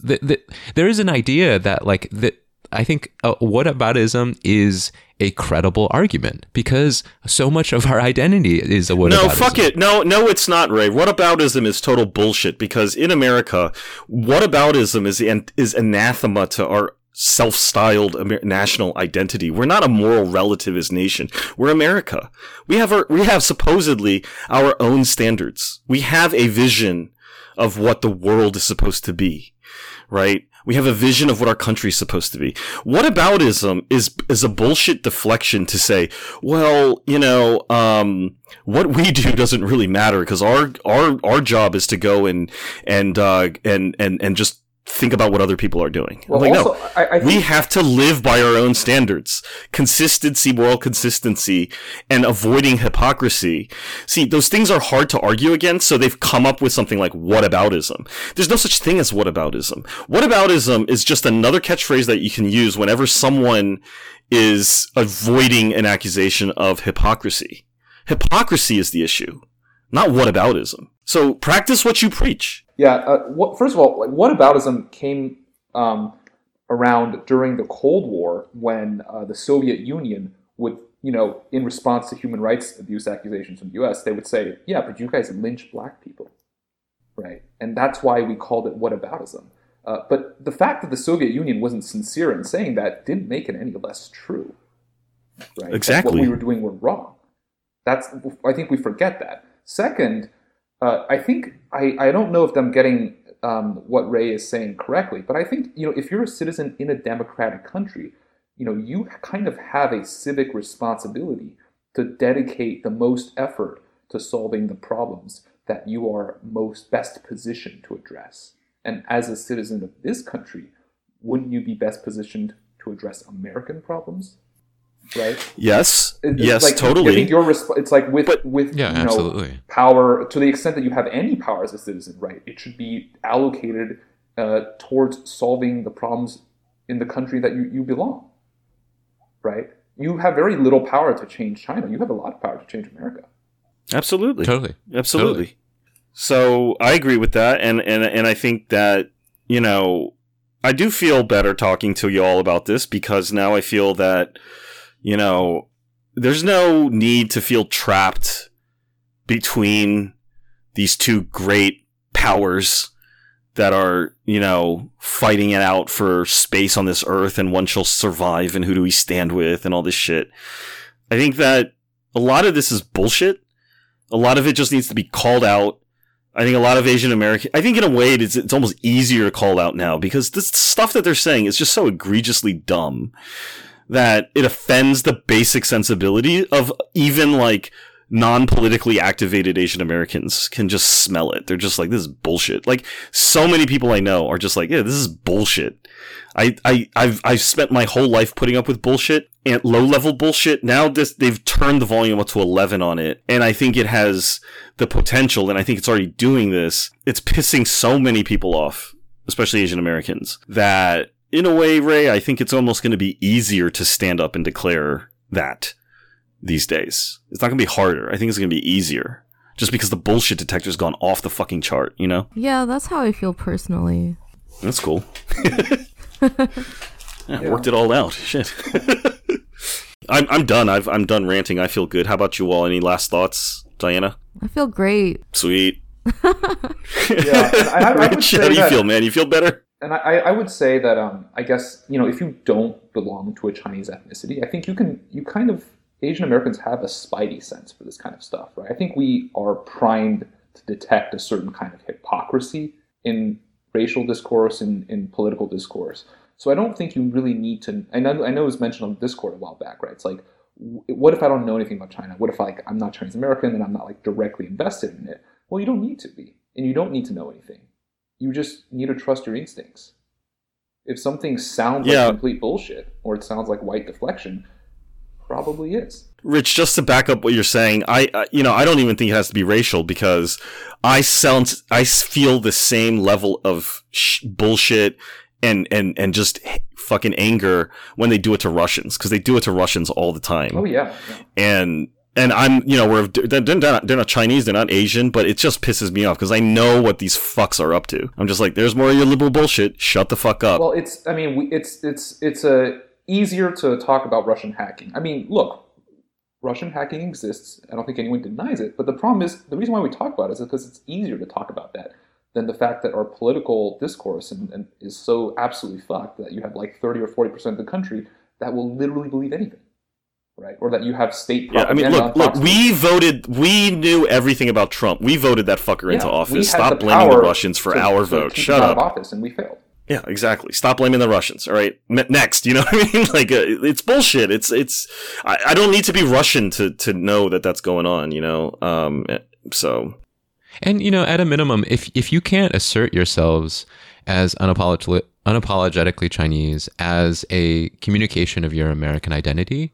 Speaker 5: that, that there is an idea that like that I think uh, whataboutism is a credible argument because so much of our identity is a whataboutism.
Speaker 3: No, fuck it. No, no, it's not, Ray. Whataboutism is total bullshit because in America, whataboutism is an, is anathema to our self-styled Amer- national identity. We're not a moral relativist nation. We're America. We have our, we have supposedly our own standards. We have a vision of what the world is supposed to be, right? We have a vision of what our country is supposed to be. Whataboutism is is a bullshit deflection to say, well, you know, um, what we [LAUGHS] do doesn't really matter because our our our job is to go and and uh, and and and just think about what other people are doing.
Speaker 6: Well,
Speaker 3: like,
Speaker 6: also,
Speaker 3: no,
Speaker 6: I, I
Speaker 3: we have to live by our own standards. Consistency, moral consistency, and avoiding hypocrisy. See, those things are hard to argue against, so they've come up with something like whataboutism. There's no such thing as whataboutism. Whataboutism is just another catchphrase that you can use whenever someone is avoiding an accusation of hypocrisy. Hypocrisy is the issue, not whataboutism. So practice what you preach.
Speaker 6: Yeah. Uh, what, first of all, like, whataboutism came um, around during the Cold War when uh, the Soviet Union would, you know, in response to human rights abuse accusations from the U.S., they would say, "Yeah, but you guys lynch black people, right?" And that's why we called it whataboutism. Uh, but the fact that the Soviet Union wasn't sincere in saying that didn't make it any less true. Right?
Speaker 3: Exactly.
Speaker 6: what we were doing were wrong. That's I think we forget that. Second, uh, I think I, I don't know if I'm getting um, what Ray is saying correctly, but I think you know if you're a citizen in a democratic country, you know you kind of have a civic responsibility to dedicate the most effort to solving the problems that you are most best positioned to address. And as a citizen of this country, wouldn't you be best positioned to address American problems? Right?
Speaker 3: Yes,
Speaker 6: It- it's
Speaker 3: yes,
Speaker 6: like, I
Speaker 3: totally.
Speaker 6: think your resp- it's like with
Speaker 3: But-
Speaker 6: with
Speaker 5: Yeah,
Speaker 6: you know,
Speaker 5: absolutely.
Speaker 6: power to the extent that you have any power as a citizen, right? It should be allocated uh, towards solving the problems in the country that you, you belong, right? You have very little power to change China. You have a lot of power to change America.
Speaker 3: Absolutely.
Speaker 5: Totally.
Speaker 3: Absolutely.
Speaker 5: Totally.
Speaker 3: So I agree with that, and and and I think that you know I do feel better talking to you all about this because now I feel that you know there's no need to feel trapped between these two great powers that are you know fighting it out for space on this earth and one shall survive and who do we stand with and all this shit. I think that a lot of this is bullshit. A lot of it just needs to be called out. I think a lot of Asian American, I think in a way it's, it's almost easier to call out now because this stuff that they're saying is just so egregiously dumb that it offends the basic sensibility of even like non-politically activated Asian Americans can just smell it. They're just like, this is bullshit. Like so many people I know are just like, yeah, this is bullshit. I, I, I've, I've spent my whole life putting up with bullshit and low level bullshit. Now this, they've turned the volume up to 11 on it. And I think it has the potential, and I think it's already doing this. It's pissing so many people off, especially Asian Americans, that in a way, Ray, I think it's almost going to be easier to stand up and declare that these days. It's not going to be harder. I think it's going to be easier. Just because the bullshit detector's gone off the fucking chart, you know?
Speaker 4: Yeah, that's how I feel personally.
Speaker 3: That's cool. [LAUGHS] yeah, Worked it all out. Shit. [LAUGHS] I'm I'm done. I've I'm done ranting. I feel good. How about you all? Any last thoughts, Diana?
Speaker 4: I feel great.
Speaker 3: Sweet. [LAUGHS]
Speaker 6: Yeah, and I, I
Speaker 3: Rich, how do you feel, man? You feel better?
Speaker 6: And I, I would say that um, I guess you know if you don't belong to a Chinese ethnicity, I think you can you kind of Asian Americans have a spidey sense for this kind of stuff, right? I think we are primed to detect a certain kind of hypocrisy in racial discourse and in, political discourse. So I don't think you really need to. I know I know it was mentioned on Discord a while back, right? It's like, what if I don't know anything about China? What if like I'm not Chinese American and I'm not like directly invested in it? Well, you don't need to be, and you don't need to know anything you just need to trust your instincts. If something sounds
Speaker 3: Yeah.
Speaker 6: like complete bullshit or it sounds like white deflection, probably is.
Speaker 3: Rich, just to back up what you're saying, I, I you know I don't even think it has to be racial because I sound I feel the same level of sh- bullshit and and and just h- fucking anger when they do it to Russians because they do it to Russians all the time.
Speaker 6: Oh yeah, yeah.
Speaker 3: and and I'm you know we're they're, not they're not Chinese they're not Asian but it just pisses me off because I know what these fucks are up to. I'm just like there's more of your liberal bullshit. Shut the fuck up.
Speaker 6: Well, it's I mean, it's it's it's a easier to talk about Russian hacking. I mean, look, Russian hacking exists. I don't think anyone denies it. But the problem is the reason why we talk about it is because it's easier to talk about that than the fact that our political discourse and, and is so absolutely fucked that you have like 30 or 40 percent of the country that will literally believe anything, right? Or that you have state
Speaker 3: yeah, I mean, look, look. We voted. We knew everything about Trump. We voted that fucker into office. Stop
Speaker 6: the
Speaker 3: blaming the Russians for
Speaker 6: to-
Speaker 3: our
Speaker 6: to
Speaker 3: vote. Shut
Speaker 6: him out of
Speaker 3: up.
Speaker 6: office, and we failed.
Speaker 3: Yeah, exactly. Stop blaming the Russians. All right. M- next, you know [LAUGHS] what I mean? Like, uh, it's bullshit. It's it's. I, I don't need to be Russian to to know that that's going on. You know. Um. So
Speaker 5: And you know, at a minimum, if if you can't assert yourselves as unapolog- unapologetically Chinese as a communication of your American identity,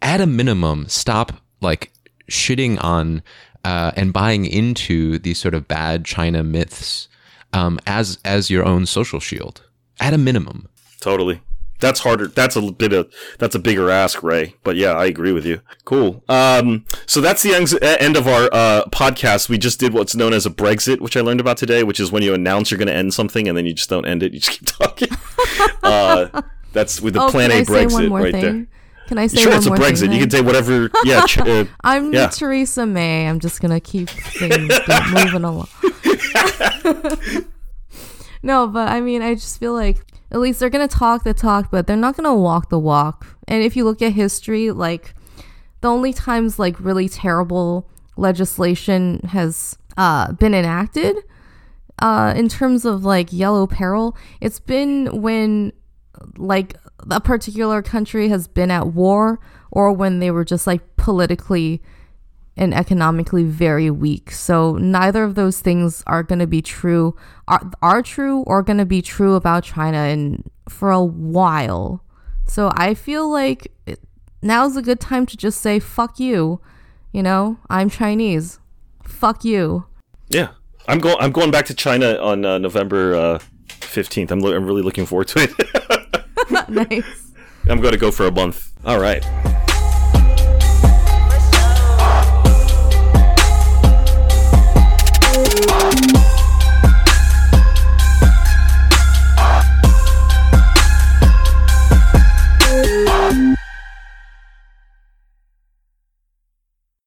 Speaker 5: at a minimum, stop like shitting on uh, and buying into these sort of bad China myths um, as as your own social shield. At a minimum.
Speaker 3: Totally. That's harder. That's a bit of that's a bigger ask, Ray. But yeah, I agree with you. Cool. Um, so that's the end of our uh, podcast. We just did what's known as a Brexit, which I learned about today, which is when you announce you're going to end something and then you just don't end it. You just keep [LAUGHS] talking. uh, that's with the
Speaker 4: oh,
Speaker 3: Plan A
Speaker 4: I say
Speaker 3: Brexit
Speaker 4: one more
Speaker 3: right
Speaker 4: thing?
Speaker 3: there.
Speaker 4: Can I say
Speaker 3: Sure, it's a Brexit.
Speaker 4: thing?
Speaker 3: You can say whatever. Yeah. Ch- uh, [LAUGHS]
Speaker 4: I'm
Speaker 3: Yeah.
Speaker 4: Theresa May. I'm just gonna keep things moving along. [LAUGHS] no, but I mean, I just feel like at least they're gonna talk the talk, but they're not gonna walk the walk. And if you look at history, like the only times like really terrible legislation has uh, been enacted uh, in terms of like yellow peril, it's been when like a particular country has been at war or when they were just like politically and economically very weak. So neither of those things are going to be true are, are true or going to be true about China and for a while. So I feel like now's a good time to just say fuck you. You know, I'm Chinese. Fuck you.
Speaker 3: yeah. I'm going. I'm going back to China on uh, November uh, 15th. I'm, lo- I'm really looking forward to it. [LAUGHS] [LAUGHS]
Speaker 4: nice.
Speaker 3: I'm going to go for a month. All right. Música